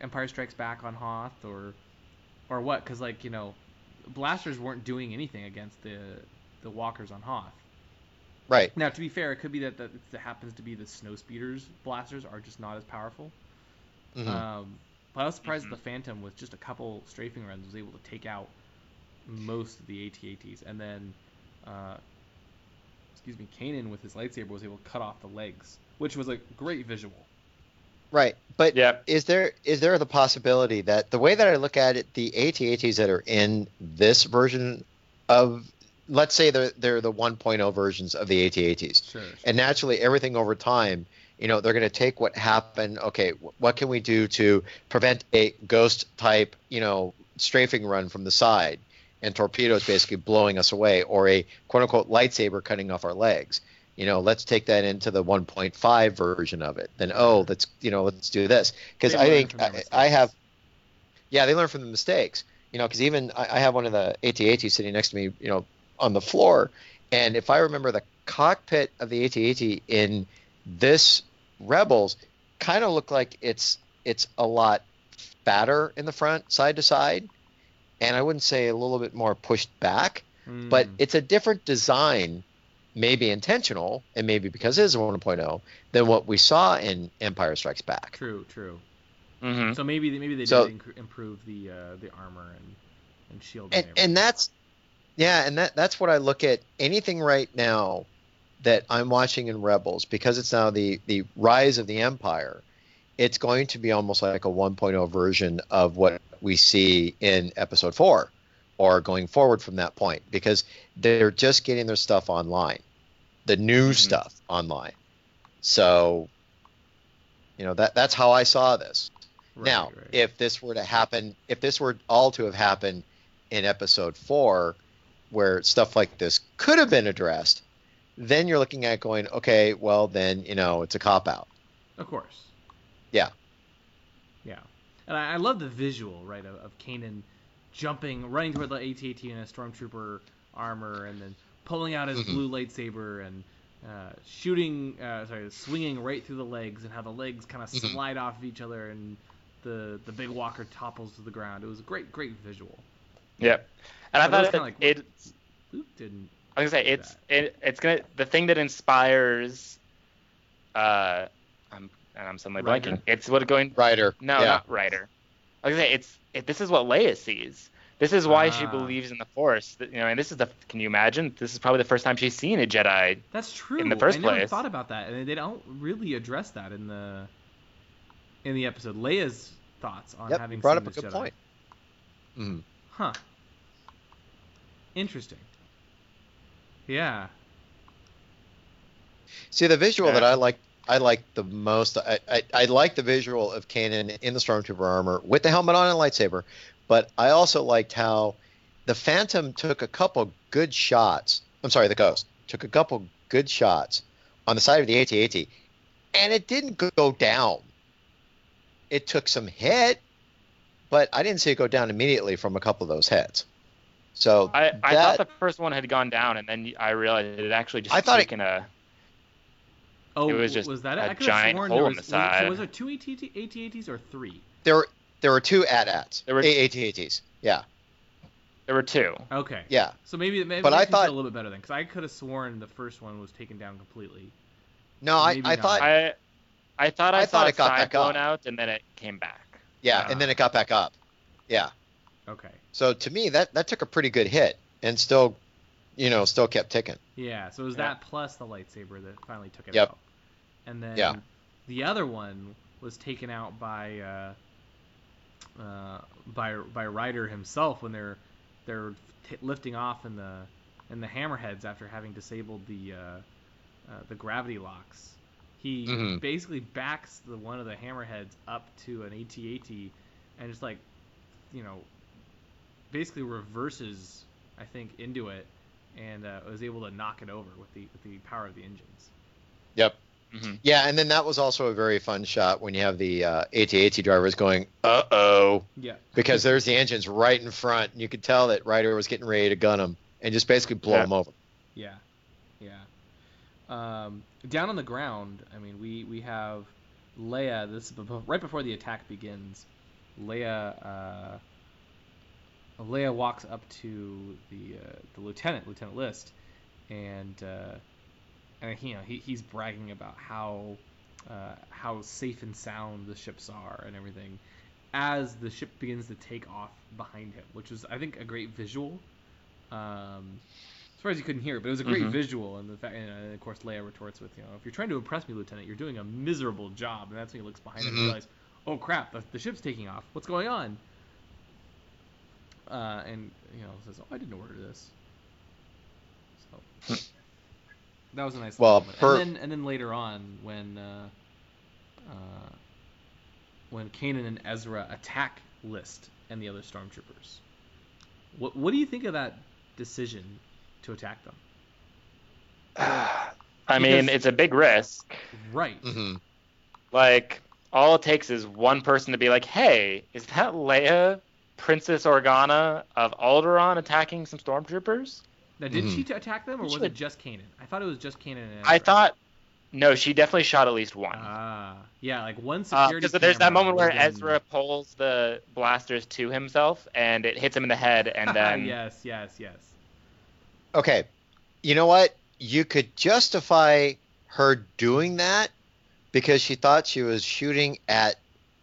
C: Empire Strikes Back on Hoth, or or what? Because like you know, blasters weren't doing anything against the the walkers on Hoth.
B: Right.
C: Now, to be fair, it could be that that it happens to be the snow speeders blasters are just not as powerful.
B: Mhm.
C: Um, but I was surprised
A: Mhm.
C: that the Phantom, with just a couple strafing runs, was able to take out most of the AT-ATs, and then, uh, excuse me, Kanan with his lightsaber was able to cut off the legs, which was a great visual.
B: Right. But
A: Yeah.
B: is there is there the possibility that the way that I look at it, the AT-ATs that are in this version of, let's say they're they're the 1.0 versions of the AT-ATs,
C: Sure.
B: and naturally everything over time, you know, they're going to take what happened. Okay, what can we do to prevent a ghost type, you know, strafing run from the side, and torpedoes basically blowing us away, or a quote unquote lightsaber cutting off our legs. You know, let's take that into the 1.5 version of it. Then, oh, let's you know, let's do this because I think I, I have. Yeah, they learn from the mistakes. You know, because even I, I have one of the AT-ATs sitting next to me, you know, on the floor, and if I remember the cockpit of the AT-AT in this Rebels, kind of looked like it's it's a lot fatter in the front, side to side, and I wouldn't say a little bit more pushed back, but
C: Mm.
B: it's a different design, maybe intentional, and maybe because it is a 1.0 than what we saw in Empire Strikes Back.
C: true, true.
A: Mm-hmm.
C: So maybe maybe they
B: So-
C: did inc- improve the uh, the armor and and shield.
B: and,
C: everything.
B: and that's yeah and that that's what i look at anything right now that i'm watching in rebels because it's now the the rise of the empire it's going to be almost like a 1.0 version of what we see in episode 4 or going forward from that point because they're just getting their stuff online the new
A: Mhm.
B: stuff online so you know that that's how i saw this
C: Right,
B: now,
C: right.
B: if this were to happen, if this were all to have happened in episode four, where stuff like this could have been addressed, then you're looking at going, okay, well, then, you know, it's a cop out.
C: Of course.
B: Yeah.
C: Yeah. And I, I love the visual, right, of, of Kanan jumping, running toward the AT-AT in a stormtrooper armor, and then pulling out his
B: Mhm.
C: blue lightsaber and uh, shooting, uh, sorry, swinging right through the legs, and how the legs kind of
B: Mhm.
C: slide off of each other, and the the big walker topples to the ground. It was a great, great visual.
A: Yep. And I
C: But it was
A: thought it,
C: like,
A: it
C: Luke didn't.
A: I was gonna say it's it, it's gonna the thing that inspires uh I'm and I'm suddenly
C: Ryder?
A: blanking. It's what going
B: Ryder.
A: no,
B: yeah.
A: not Ryder. I was gonna say it's it, this is what Leia sees. This is why she
C: Ah.
A: believes in the Force. You know, and this is the can you imagine? This is probably the first time she's seen a Jedi.
C: That's true.
A: in the first
C: I never
A: place.
C: thought about that, and they don't really address that in the in the episode. Leia's thoughts on
B: Yep,
C: having
B: brought
C: seen
B: up a good
C: Jedi.
B: point. Mhm.
C: Huh. Interesting. Yeah.
B: See, the visual
A: Yeah.
B: that I like, I like the most. I, I, I like the visual of Kanan in the stormtrooper armor with the helmet on and lightsaber, but I also liked how the Phantom took a couple good shots. I'm sorry, the Ghost took a couple good shots on the side of the AT-AT, and it didn't go down. It took some hit, but I didn't see it go down immediately from a couple of those hits. So
A: I, I thought the first one had gone down, and then I realized it had actually just
B: I thought it-
A: a.
C: Oh,
A: It was just
C: was that
A: a
C: it? I could've
A: giant
C: sworn
A: hole
C: there
A: in
C: was,
A: the
C: was-
A: side.
C: So was there two AT-AT, AT-ATs or three?
B: there were there were two AT-ATs,
A: There were-
B: AT-ATs. Yeah,
A: There were two.
C: Okay.
B: yeah.
C: So maybe maybe
B: But
C: it
B: I
C: makes me feel
B: thought-
C: a little bit better then, because I could have sworn the first one was taken down completely.
B: No, I, I thought
A: I I thought I,
B: I thought it got back
A: blown
B: up.
A: out, and then it came back.
B: yeah,
C: Ah.
B: and then it got back up. Yeah.
C: Okay.
B: So to me, that that took a pretty good hit, and still, you know, still kept ticking.
C: Yeah. So it was
A: Yeah.
C: that plus the lightsaber that finally took it
B: Yep.
C: out. And then
B: Yeah.
C: the other one was taken out by uh, uh, by by Ryder himself when they're they're t- lifting off in the in the hammerheads after having disabled the uh, uh, the gravity locks. He
B: Mhm.
C: basically backs the one of the hammerheads up to an AT-AT and just like you know basically reverses I think into it and uh, was able to knock it over with the with the power of the engines.
B: Yep.
A: Mhm.
B: Yeah, and then that was also a very fun shot when you have the uh, AT-AT drivers going, "Uh oh,"
C: Yeah.
B: because there's the engines right in front, and you could tell that Ryder was getting ready to gun them and just basically blow
A: Yeah.
B: them over.
C: Yeah, yeah. Um, down on the ground, I mean, we we have Leia. This is right before the attack begins. Leia uh, Leia walks up to the uh, the lieutenant, Lieutenant Lyste, and uh, and you know he, he's bragging about how uh, how safe and sound the ships are and everything. As the ship begins to take off behind him, which was I think a great visual. Um, as far as you couldn't hear but it was a great
A: Mhm.
C: visual, and the fact, and uh, of course Leia retorts with, you know, if you're trying to impress me, Lieutenant, you're doing a miserable job, and that's when he looks behind him and
B: Mhm.
C: realizes, oh crap, the, the ship's taking off. What's going on? Uh, and you know says, oh, I didn't order this. So that was a nice.
B: Well, per-
C: and then and then later on when uh, uh, when Kanan and Ezra attack Lyste and the other stormtroopers, what what do you think of that decision to attack them? [SIGHS]
A: I mean,
C: Because-
A: it's a big risk.
C: Right.
B: hmm
A: Like, all it takes is one person to be like, "Hey, is that Leia, Princess Organa of Alderaan, attacking some stormtroopers?"
C: Now, did she
B: Mhm.
C: t- attack them, or was
A: Should-
C: it just Kanan? I thought it was just Kanan and Ezra.
A: I thought, no, she definitely shot at least one.
C: Ah, yeah, like one security.
A: Because there's that moment where
C: would've
A: Ezra pulls the blasters to himself, and it hits him in the head, and [LAUGHS] then
C: yes, yes, yes.
B: Okay, you know what? You could justify her doing that because she thought she was shooting at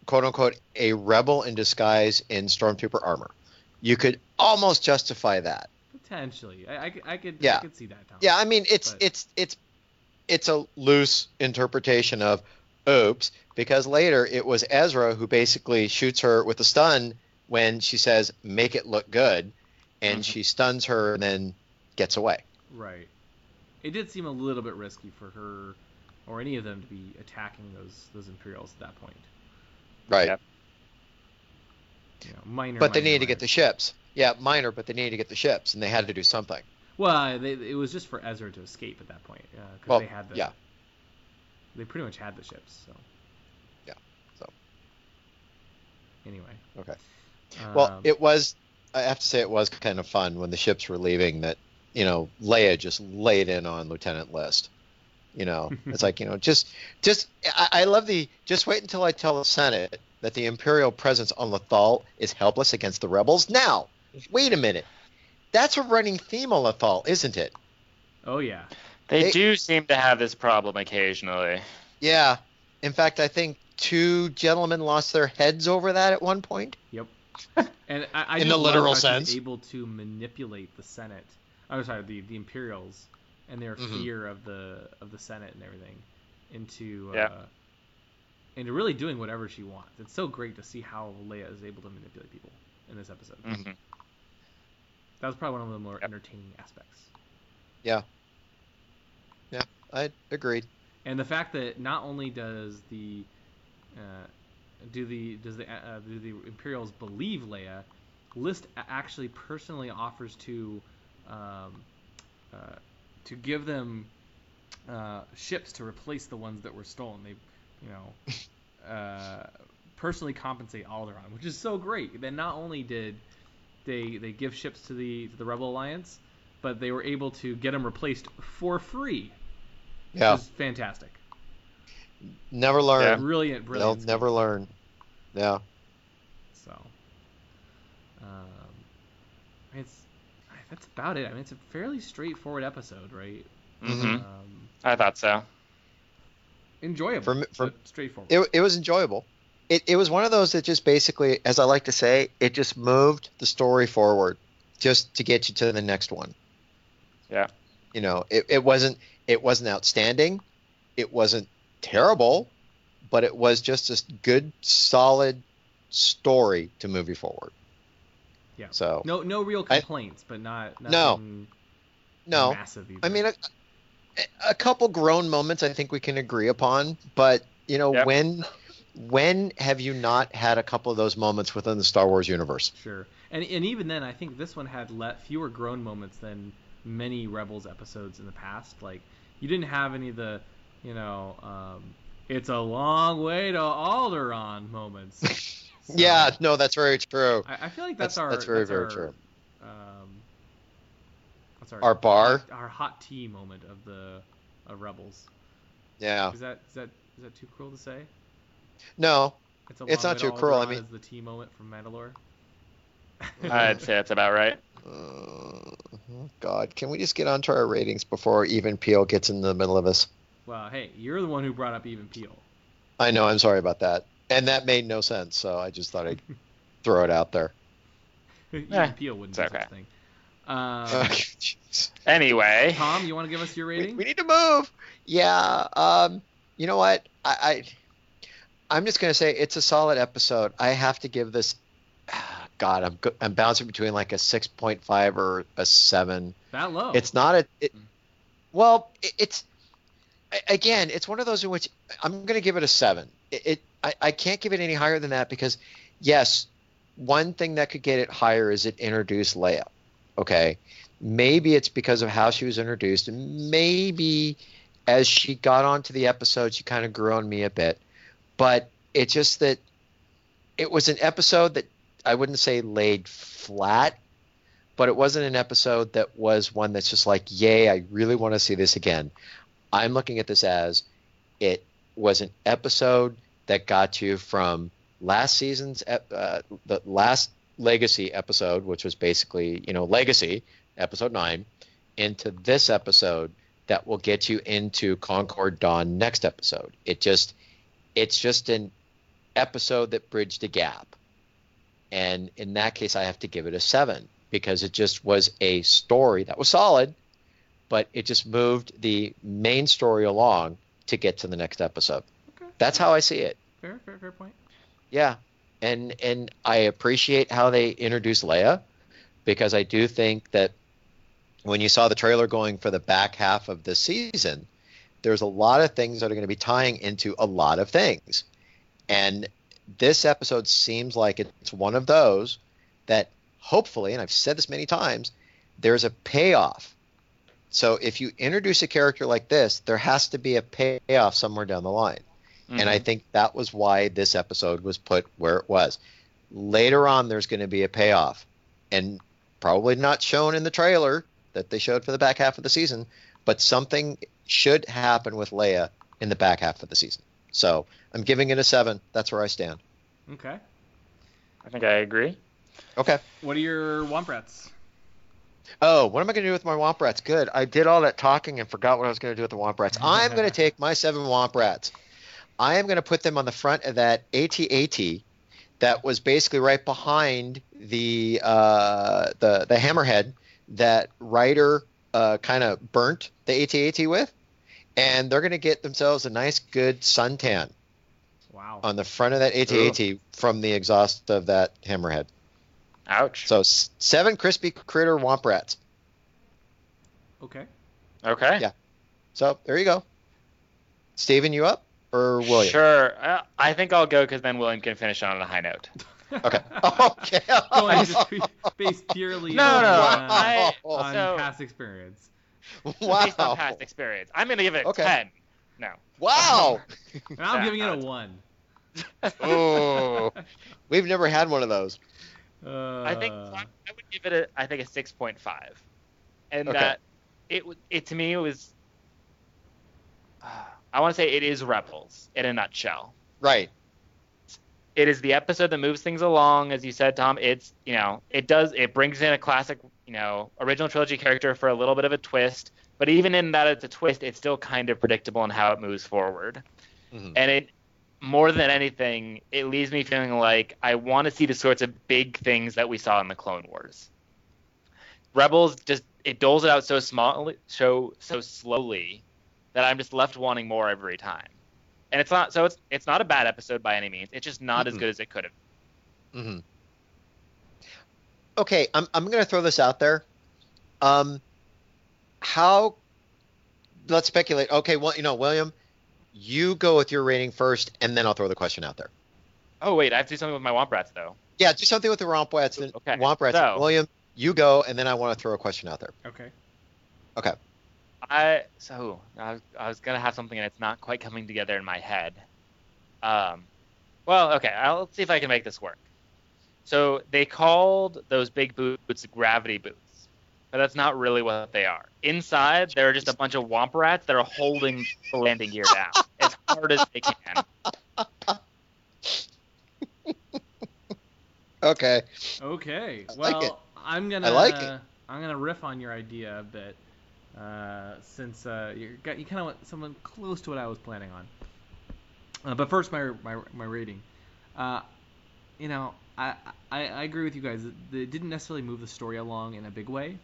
B: "quote unquote" a rebel in disguise in stormtrooper armor. You could almost justify that.
C: Potentially, I, I, could- I could, I
B: Yeah.
C: could see that. Tom.
B: Yeah, I mean it's
C: But-
B: it's it's it's a loose interpretation of oops because later it was Ezra who basically shoots her with a stun when she says make it look good and
A: Mhm.
B: she stuns her and then gets away.
C: Right. It did seem a little bit risky for her or any of them to be attacking those those Imperials at that point.
B: Right.
A: Yep.
C: You know, minor.
B: But they
C: minor,
B: needed to get the ships. Yeah, minor, but they needed to get the ships and they had to do something.
C: Well, they, it was just for Ezra to escape at that point because
B: Well,
C: they had the.
B: yeah.
C: They pretty much had the ships. So.
B: Yeah, so.
C: Anyway.
B: Okay. Well,
C: Um,
B: it was. I have to say, it was kind of fun when the ships were leaving. That you know, Leia just laid in on Lieutenant Lyste. You know, [LAUGHS] it's like you know, just, just. I, I love the. Just wait until I tell the Senate that the Imperial presence on Lothal is helpless against the rebels. Now, wait a minute. That's a running theme on Lothal, isn't it?
C: Oh yeah.
A: they,
B: They-
A: do seem to have this problem occasionally.
B: Yeah. In fact, I think two gentlemen lost their heads over that at one point.
C: Yep. [LAUGHS] And I, I
B: In the literal sense.
C: able to manipulate the Senate. I'm sorry, the the Imperials and their
B: Mhm.
C: fear of the of the Senate and everything into uh,
A: Yeah.
C: into really doing whatever she wants. It's so great to see how Leia is able to manipulate people in this episode.
A: hmm
C: That was probably one of the more
A: Yep.
C: entertaining aspects. Yeah.
B: Yeah, I agreed.
C: And the fact that not only does the uh, do the does the uh, do the Imperials believe Leia, Lyste actually personally offers to um, uh, to give them uh, ships to replace the ones that were stolen. They, you know, [LAUGHS] uh, personally compensate Alderaan, which is so great. Then not only did they they give ships to the to the Rebel Alliance, but they were able to get them replaced for free.
B: Yeah.
C: Is fantastic.
B: Never learn.
C: Brilliant,
B: They'll never learn. Yeah.
C: So, um, it's that's about it. I mean, it's a fairly straightforward episode, right?
A: hmm
C: Um,
A: I thought so.
C: enjoyable,
B: For me- for-
C: straightforward.
B: It, it was enjoyable. It, it was one of those that just basically, as I like to say, it just moved the story forward just to get you to the next one.
A: Yeah.
B: You know, it, it wasn't it wasn't outstanding. It wasn't terrible, but it was just a good, solid story to move you forward.
C: Yeah.
B: So
C: no, no real
B: I-
C: complaints, but not
B: No. no,
C: massive. Either.
B: I mean, a, a couple groan moments I think we can agree upon, but you know,
A: Yep.
B: when when have you not had a couple of those moments within the Star Wars universe?
C: Sure. And and even then, I think this one had le- fewer groan moments than many Rebels episodes in the past. Like you didn't have any of the, you know, um, it's a long way to Alderaan moments. [LAUGHS] So,
B: Yeah, no, that's very true.
C: I, I feel like that's,
B: That's-
C: our
B: that's very, very
C: our,
B: true.
C: Um, what's our
B: Our bar?
C: our hot tea moment of the of Rebels.
B: Yeah,
C: Is that is that is that too cruel to say?
B: no,
C: It's, a
B: It's not too cruel, I mean-
C: is the tea moment from Mandalore. [LAUGHS]
A: I'd say that's about right.
B: Uh, God, can we just get onto our ratings before Even Piell gets in the middle of us?
C: well, hey, you're the one who brought up Even Piell.
B: I know, I'm sorry about that, and that made no sense. So I just thought I'd throw it out there. [LAUGHS]
C: even
A: Eh,
C: Peel wouldn't
A: it's
C: do
A: okay.
C: a thing. Um, [LAUGHS]
A: Anyway,
C: Tom, you want to give us your rating?
B: we need to move. Yeah. Um. You know what? I, I I'm just gonna say it's a solid episode. I have to give this. [SIGHS] God, I'm I'm bouncing between like a 6.5 or a seven.
C: that low.
B: It's not a. It, well, it, it's again, it's one of those in which I'm going to give it a seven. It, it I, I can't give it any higher than that because, yes, one thing that could get it higher is it introduced Leia. Okay, maybe it's because of how she was introduced, maybe as she got onto the episode, she kind of grew on me a bit. But it's just that it was an episode that I wouldn't say laid flat, but it wasn't an episode that was one that's just like, yay, I really want to see this again. I'm looking at this as it was an episode that got you from last season's ep- uh, the last legacy episode, which was basically you know legacy episode nine, into this episode that will get you into Concord Dawn next episode. It just it's just an episode that bridged a gap. And in that case, I have to give it a seven because it just was a story that was solid, but it just moved the main story along to get to the next episode.
C: Okay.
B: That's how I see it.
C: Fair, fair, fair point.
B: Yeah, and and I appreciate how they introduced Leia because I do think that when you saw the trailer going for the back half of the season, there's a lot of things that are going to be tying into a lot of things, and this episode seems like it's one of those that hopefully, and I've said this many times, there's a payoff. So if you introduce a character like this, there has to be a payoff somewhere down the line. And I mm-hmm. think that was why this episode was put where it was. Later on, there's going to be a payoff, and probably not shown in the trailer that they showed for the back half of the season, but something should happen with Leia in the back half of the season. So I'm giving it a seven. That's where I stand.
C: Okay.
A: I think I agree.
B: Okay.
C: What are your Womp Rats?
B: Oh, what am I going to do with my Womp Rats? Good. I did all that talking and forgot what I was going to do with the Womp Rats. [LAUGHS] I'm going to take my seven Womp Rats. I am going to put them on the front of that AT-AT that was basically right behind the uh, the the hammerhead that Ryder uh, kind of burnt the AT-AT with, and they're going to get themselves a nice good suntan
C: Wow.
B: on the front of that AT-AT from the exhaust of that hammerhead.
A: Ouch.
B: So seven crispy critter Womp Rats.
C: okay.
A: okay.
B: Yeah. So there you go. Steven, you up or William?
A: Sure. Uh, I think I'll go because then William can finish on a high note. [LAUGHS]
B: Okay. [LAUGHS] Okay. [LAUGHS]
C: Going just pre- based purely
A: No,
C: on,
A: no,
C: uh,
A: I-
C: on
A: so-
C: past experience.
B: wow.
A: based on past experience. I'm gonna give it a
B: Okay.
A: ten. No.
B: Wow.
C: And I'm
A: Yeah,
C: giving it a
A: that's-
C: one.
B: oh, we've never had one of those.
C: Uh,
A: I think I would give it a I think a six point five, and
B: Okay.
A: that it w- it to me it was. I want to say it is Rebels in a nutshell.
B: Right.
A: It is the episode that moves things along, as you said, Tom. It's you know it does it brings in a classic you know original trilogy character for a little bit of a twist, but even in that it's a twist, it's still kind of predictable in how it moves forward.
B: Mhm.
A: and it more than anything it leaves me feeling like i want to see the sorts of big things that we saw in the clone wars rebels just it doles it out so small so so slowly that i'm just left wanting more every time and it's not so it's it's not a bad episode by any means it's just not as
B: Mhm.
A: good as it could have
B: hmm Okay, I'm I'm gonna throw this out there. Um, how? Let's speculate. Okay, well, you know, William, you go with your rating first, and then I'll throw the question out there.
A: oh wait i have to do something with my womp rats though
B: Yeah, do something with the Womp Rats and
A: Okay,
B: Womp Rats.
A: so-
B: William, you go, and then I want to throw a question out there.
C: Okay. Okay.
A: I so I was, I was gonna have something and it's not quite coming together in my head. Um, well, okay, I'll see if I can make this work. So they called those big boots gravity boots, but that's not really what they are. Inside, there are just a bunch of womp rats that are holding the landing gear down as hard as they can.
B: Okay.
C: Okay.
B: I
C: Well,
B: like it.
C: I'm gonna I
B: like it.
C: I'm gonna riff on your idea a bit, uh, since uh, you kind of want someone close to what I was planning on. Uh, but first, my my my rating. Uh, you know, I, I I agree with you guys. It, it didn't necessarily move the story along in a big way,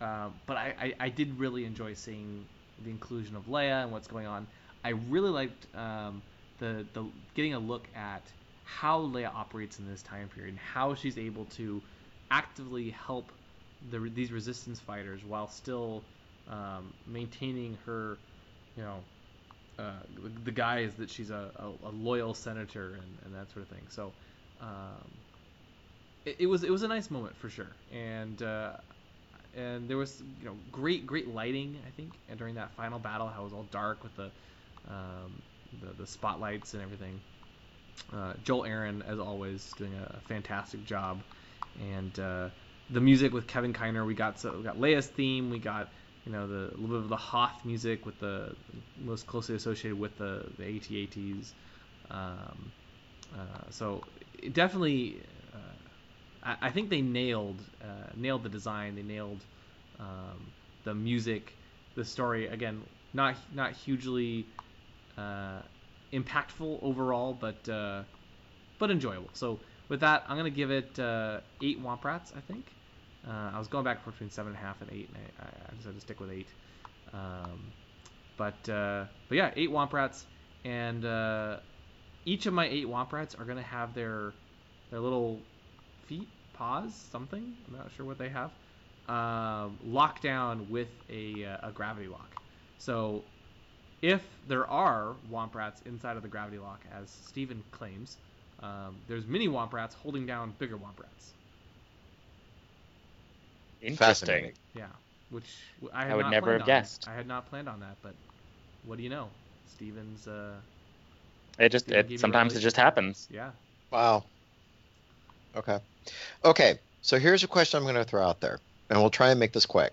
C: uh, but I, I I did really enjoy seeing the inclusion of Leia and what's going on. I really liked um, the the getting a look at how Leia operates in this time period and how she's able to actively help the, these resistance fighters while still um, maintaining her, you know, uh, the, the guise that she's a, a, a loyal senator and, and that sort of thing. So um, it, it was it was a nice moment for sure, and uh, and there was you know great great lighting I think and during that final battle how it was all dark with the um, the, the spotlights and everything. Uh, Joel Aron, as always, doing a fantastic job, and uh, the music with Kevin Kiner. We got so we got Leia's theme. We got you know the a little bit of the Hoth music with the most closely associated with the the AT-ATs. Um, uh, so it definitely, uh, I, I think they nailed uh, nailed the design. They nailed um, the music, the story. Again, not not hugely uh, impactful overall, but uh, but enjoyable. So with that, I'm gonna give it uh, eight Womp Rats. I think uh, I was going back between seven and a half and eight, and I, I decided to stick with eight. Um, but uh, but yeah, eight Womp Rats, and uh, each of my eight Womp Rats are gonna have their their little feet, paws, something. I'm not sure what they have. Um, locked down with a, uh, a gravity lock. So if there are Womp Rats inside of the gravity lock, as Steven claims, um, there's mini Womp Rats holding down bigger Womp Rats.
A: Interesting.
C: Yeah, which w- I, had
A: I would
C: not
A: never
C: planned
A: have
C: on.
A: guessed.
C: I had not planned on that, but what do you know? Steven's, uh,
A: It just
C: Yeah,
A: it sometimes it just happens.
C: yeah.
B: Wow. Okay. Okay. So here's a question I'm going to throw out there, and we'll try and make this quick.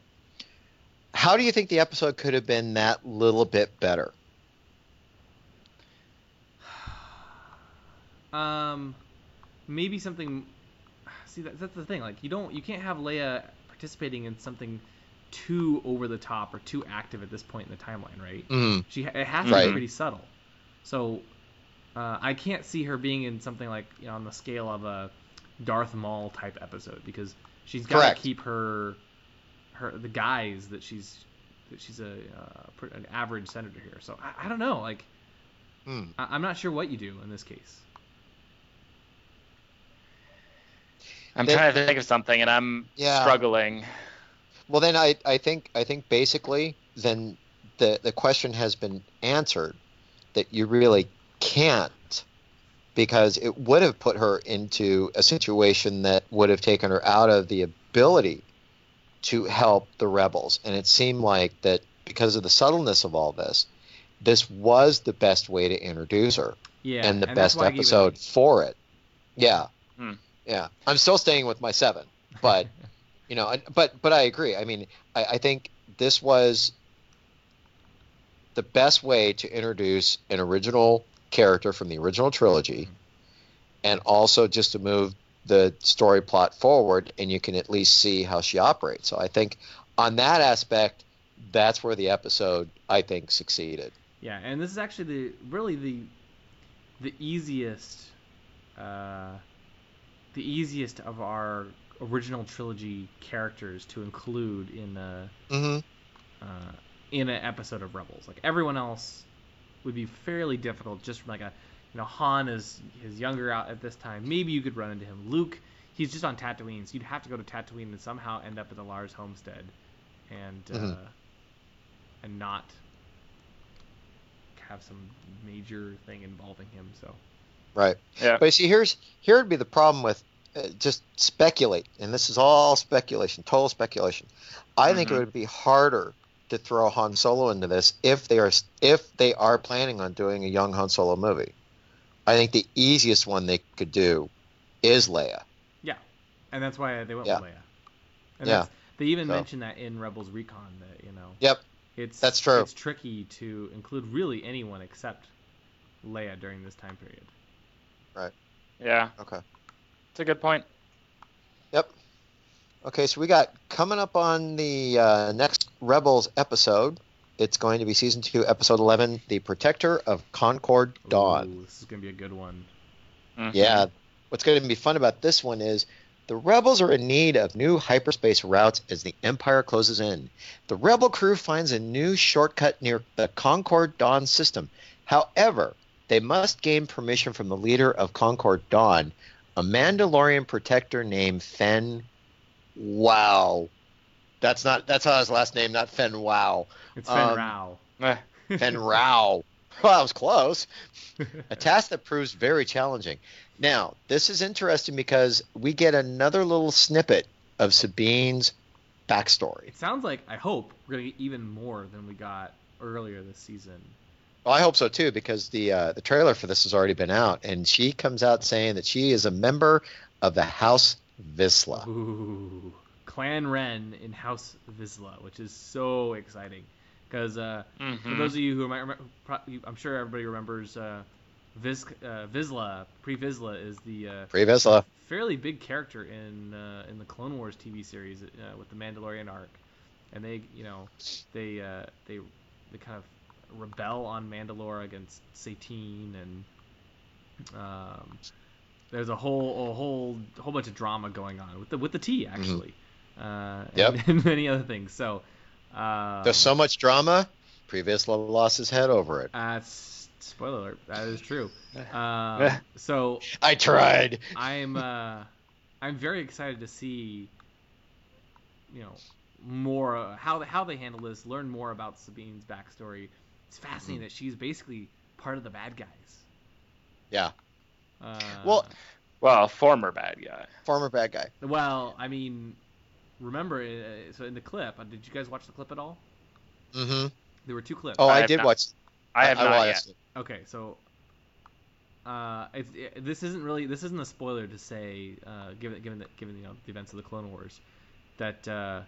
B: How do you think the episode could have been that little bit better? [SIGHS]
C: Um, maybe something. See, that, that's the thing. Like, you don't, you can't have Leia participating in something too over the top or too active at this point in the timeline, right?
B: Mm.
C: She, it has to
B: Right.
C: be pretty subtle. So, uh, I can't see her being in something like, you know, on the scale of a Darth Maul type episode because she's got to keep her, her the guys that she's, that she's a uh, an average senator here. So I, I don't know. Like,
B: Hmm.
C: I, I'm not sure what you do in this case.
A: I'm
B: They-
A: trying to think of something and I'm
B: Yeah.
A: struggling.
B: Well, then I, I think I think basically then the the question has been answered that you really can't because it would have put her into a situation that would have taken her out of the ability to help the rebels, and it seemed like that because of the subtleness of all this, this was the best way to introduce her
C: Yeah,
B: and the
C: that's
B: best
C: why I gave it
B: episode
C: a-
B: for it. Yeah,
A: Hmm.
B: Yeah. I'm still staying with my seven, but [LAUGHS] you know, but but I agree. I mean, I, I think this was the best way to introduce an original character from the original trilogy, and also just to move the story plot forward, and you can at least see how she operates. So I think on that aspect, that's where the episode I think succeeded.
C: Yeah, and this is actually the really the the easiest uh, the easiest of our original trilogy characters to include in a
B: hmm
C: uh, in an episode of Rebels. Like everyone else would be fairly difficult just from like a you know Han is his younger out at this time. Maybe you could run into him. Luke, he's just on Tatooine, so you'd have to go to Tatooine and somehow end up at the Lars homestead, and uh,
B: Mhm.
C: and not have some major thing involving him. So
B: Right.
A: Yeah.
B: But you see, here's here would be the problem with uh, just speculate, and this is all speculation, total speculation. I think it
A: Mhm.
B: would be harder to throw Han Solo into this if they are if they are planning on doing a young Han Solo movie. I think the easiest one they could do is Leia.
C: Yeah, and that's why they went
B: Yeah.
C: with Leia. And
B: Yeah.
C: that's, they even
B: So-
C: mentioned that in Rebels Recon that you know.
B: Yep.
C: It's
B: That's true.
C: It's tricky to include really anyone except Leia during this time period.
A: Yeah,
B: Okay.
A: it's a good point. Yep.
B: Okay, so we got coming up on the uh, next Rebels episode. It's going to be season two, episode eleven, "The Protector of Concord Dawn."
C: Ooh, this is gonna be a good one.
A: Mhm.
B: Yeah. What's going to be fun about this one is the Rebels are in need of new hyperspace routes as the Empire closes in. The Rebel crew finds a new shortcut near the Concord Dawn system. However, they must gain permission from the leader of Concord Dawn, a Mandalorian protector named Fen Wow. That's not that's not his last name, not Fen Wow.
C: It's Fen
B: Um,
C: Rau.
A: Eh, [LAUGHS]
B: Fenn Rau. Well, that was close a [LAUGHS] task that proves very challenging. Now, this is interesting because we get another little snippet of Sabine's backstory.
C: It sounds like I hope we're gonna get even more than we got earlier this season.
B: Well, I hope so too, because the uh, the trailer for this has already been out, and she comes out saying that she is a member of the House Vizsla.
C: Ooh, Clan Wren in House Vizsla, which is so exciting. Because uh, for
A: mhm.
C: those of you who might remember, I'm sure everybody remembers uh, Viz, uh, Vizsla. Pre Vizsla is the uh,
B: Free Vizsla.
C: fairly big character in uh, in the Clone Wars TV series uh, with the Mandalorian arc, and they you know they uh, they they kind of rebel on Mandalore against Satine and um, there's a whole a whole whole bunch of drama going on with the with the T actually, uh,
B: Yep.
C: and, [LAUGHS] and many other things. So um,
B: There's so much drama. Pre Vizsla lost his head over it.
C: uh, spoiler alert, that is true. [LAUGHS] Um, [LAUGHS] so
B: I tried.
C: I'm uh, I'm very excited to see, you know, more uh, how how they handle this. Learn more about Sabine's backstory. It's fascinating that she's basically part of the bad guys.
B: Yeah.
C: Uh,
B: Well-
A: Well, former bad guy.
B: Former bad guy.
C: well, I mean, remember, uh, so in the clip, uh, did you guys watch the clip at all?
B: Mm-hmm.
C: There were two clips.
B: Oh,
A: I
B: I, did
A: not.
B: watch.
A: I have not yet.
B: watched it.
C: Okay, so uh, it's, it, this isn't really this isn't a spoiler to say, uh, given given the, given you know the events of the Clone Wars, that uh,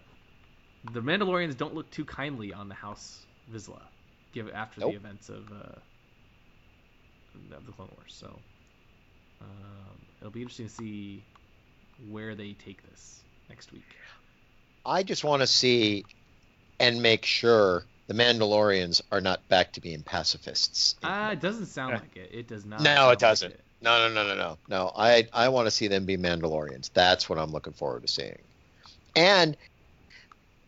C: the Mandalorians don't look too kindly on the House Vizsla, give after
B: Nope.
C: the events of uh, of the Clone Wars. So um, it'll be interesting to see where they take this next week.
B: I just want to see and make sure the Mandalorians are not back to being pacifists.
C: Uh, it doesn't sound
A: Yeah.
C: like it. It does not.
B: No,
C: sound
B: it doesn't.
C: it.
B: No, no, no, no, no, no. I I want to see them be Mandalorians. That's what I'm looking forward to seeing. And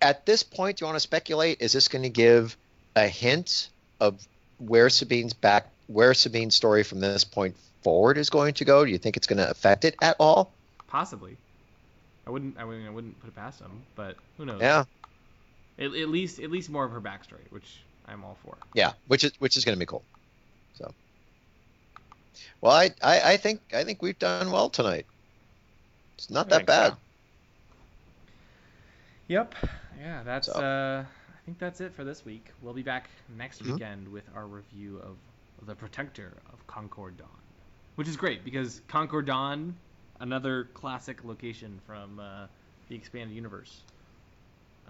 B: at this point, do you want to speculate? Is this going to give a hint of where Sabine's back, where Sabine's story from this point forward is going to go? Do you think it's going to affect it at all?
C: Possibly. I wouldn't. I wouldn't. I wouldn't put it past them. But who knows?
B: Yeah,
C: At, at least, at least more of her backstory, which I'm all for.
B: yeah. Which is which is going to be cool. So, well, I, I I think I think we've done well tonight. It's not
A: I
B: that bad.
A: so.
C: Yep. Yeah, that's.
B: So-
C: Uh, think that's it for this week. We'll be back next
B: Mhm.
C: weekend with our review of the Protector of Concord Dawn, which is great because Concord Dawn, another classic location from uh, the expanded universe.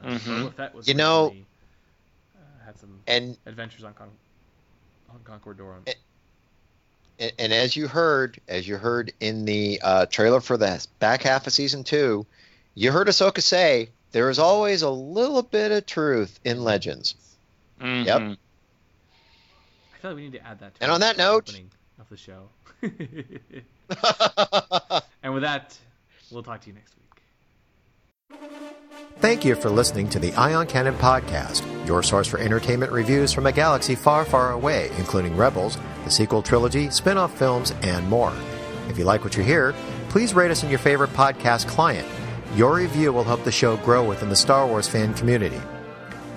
C: Uh,
A: Mhm.
C: Was
B: You know-
C: uh, had some
B: And
C: adventures on Con- on Concord Dawn.
B: and, and as you heard, as you heard in the uh, trailer for the back half of season two, you heard Ahsoka say there is always a little bit of truth in legends.
A: Mhm.
B: Yep.
C: I feel like we need to add that. To
B: And on that note-
C: of the show. [LAUGHS] and with that, we'll talk to you next week.
B: Thank you for listening to the Ion Cannon Podcast, your source for entertainment reviews from a galaxy far, far away, including Rebels, the sequel trilogy, spin off films, and more. If you like what you hear, please rate us in your favorite podcast client. Your review will help the show grow within the Star Wars fan community.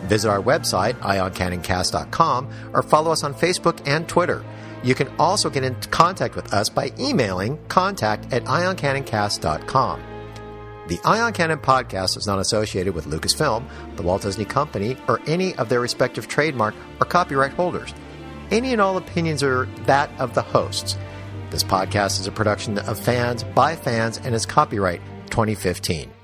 B: Visit our website, ioncanoncast.com, or follow us on Facebook and Twitter. You can also get in contact with us by emailing contact at ioncanoncast.com. The Ion Cannon podcast is not associated with Lucasfilm, the Walt Disney Company, or any of their respective trademark or copyright holders. Any and all opinions are that of the hosts. This podcast is a production of fans by fans and is copyright 2015.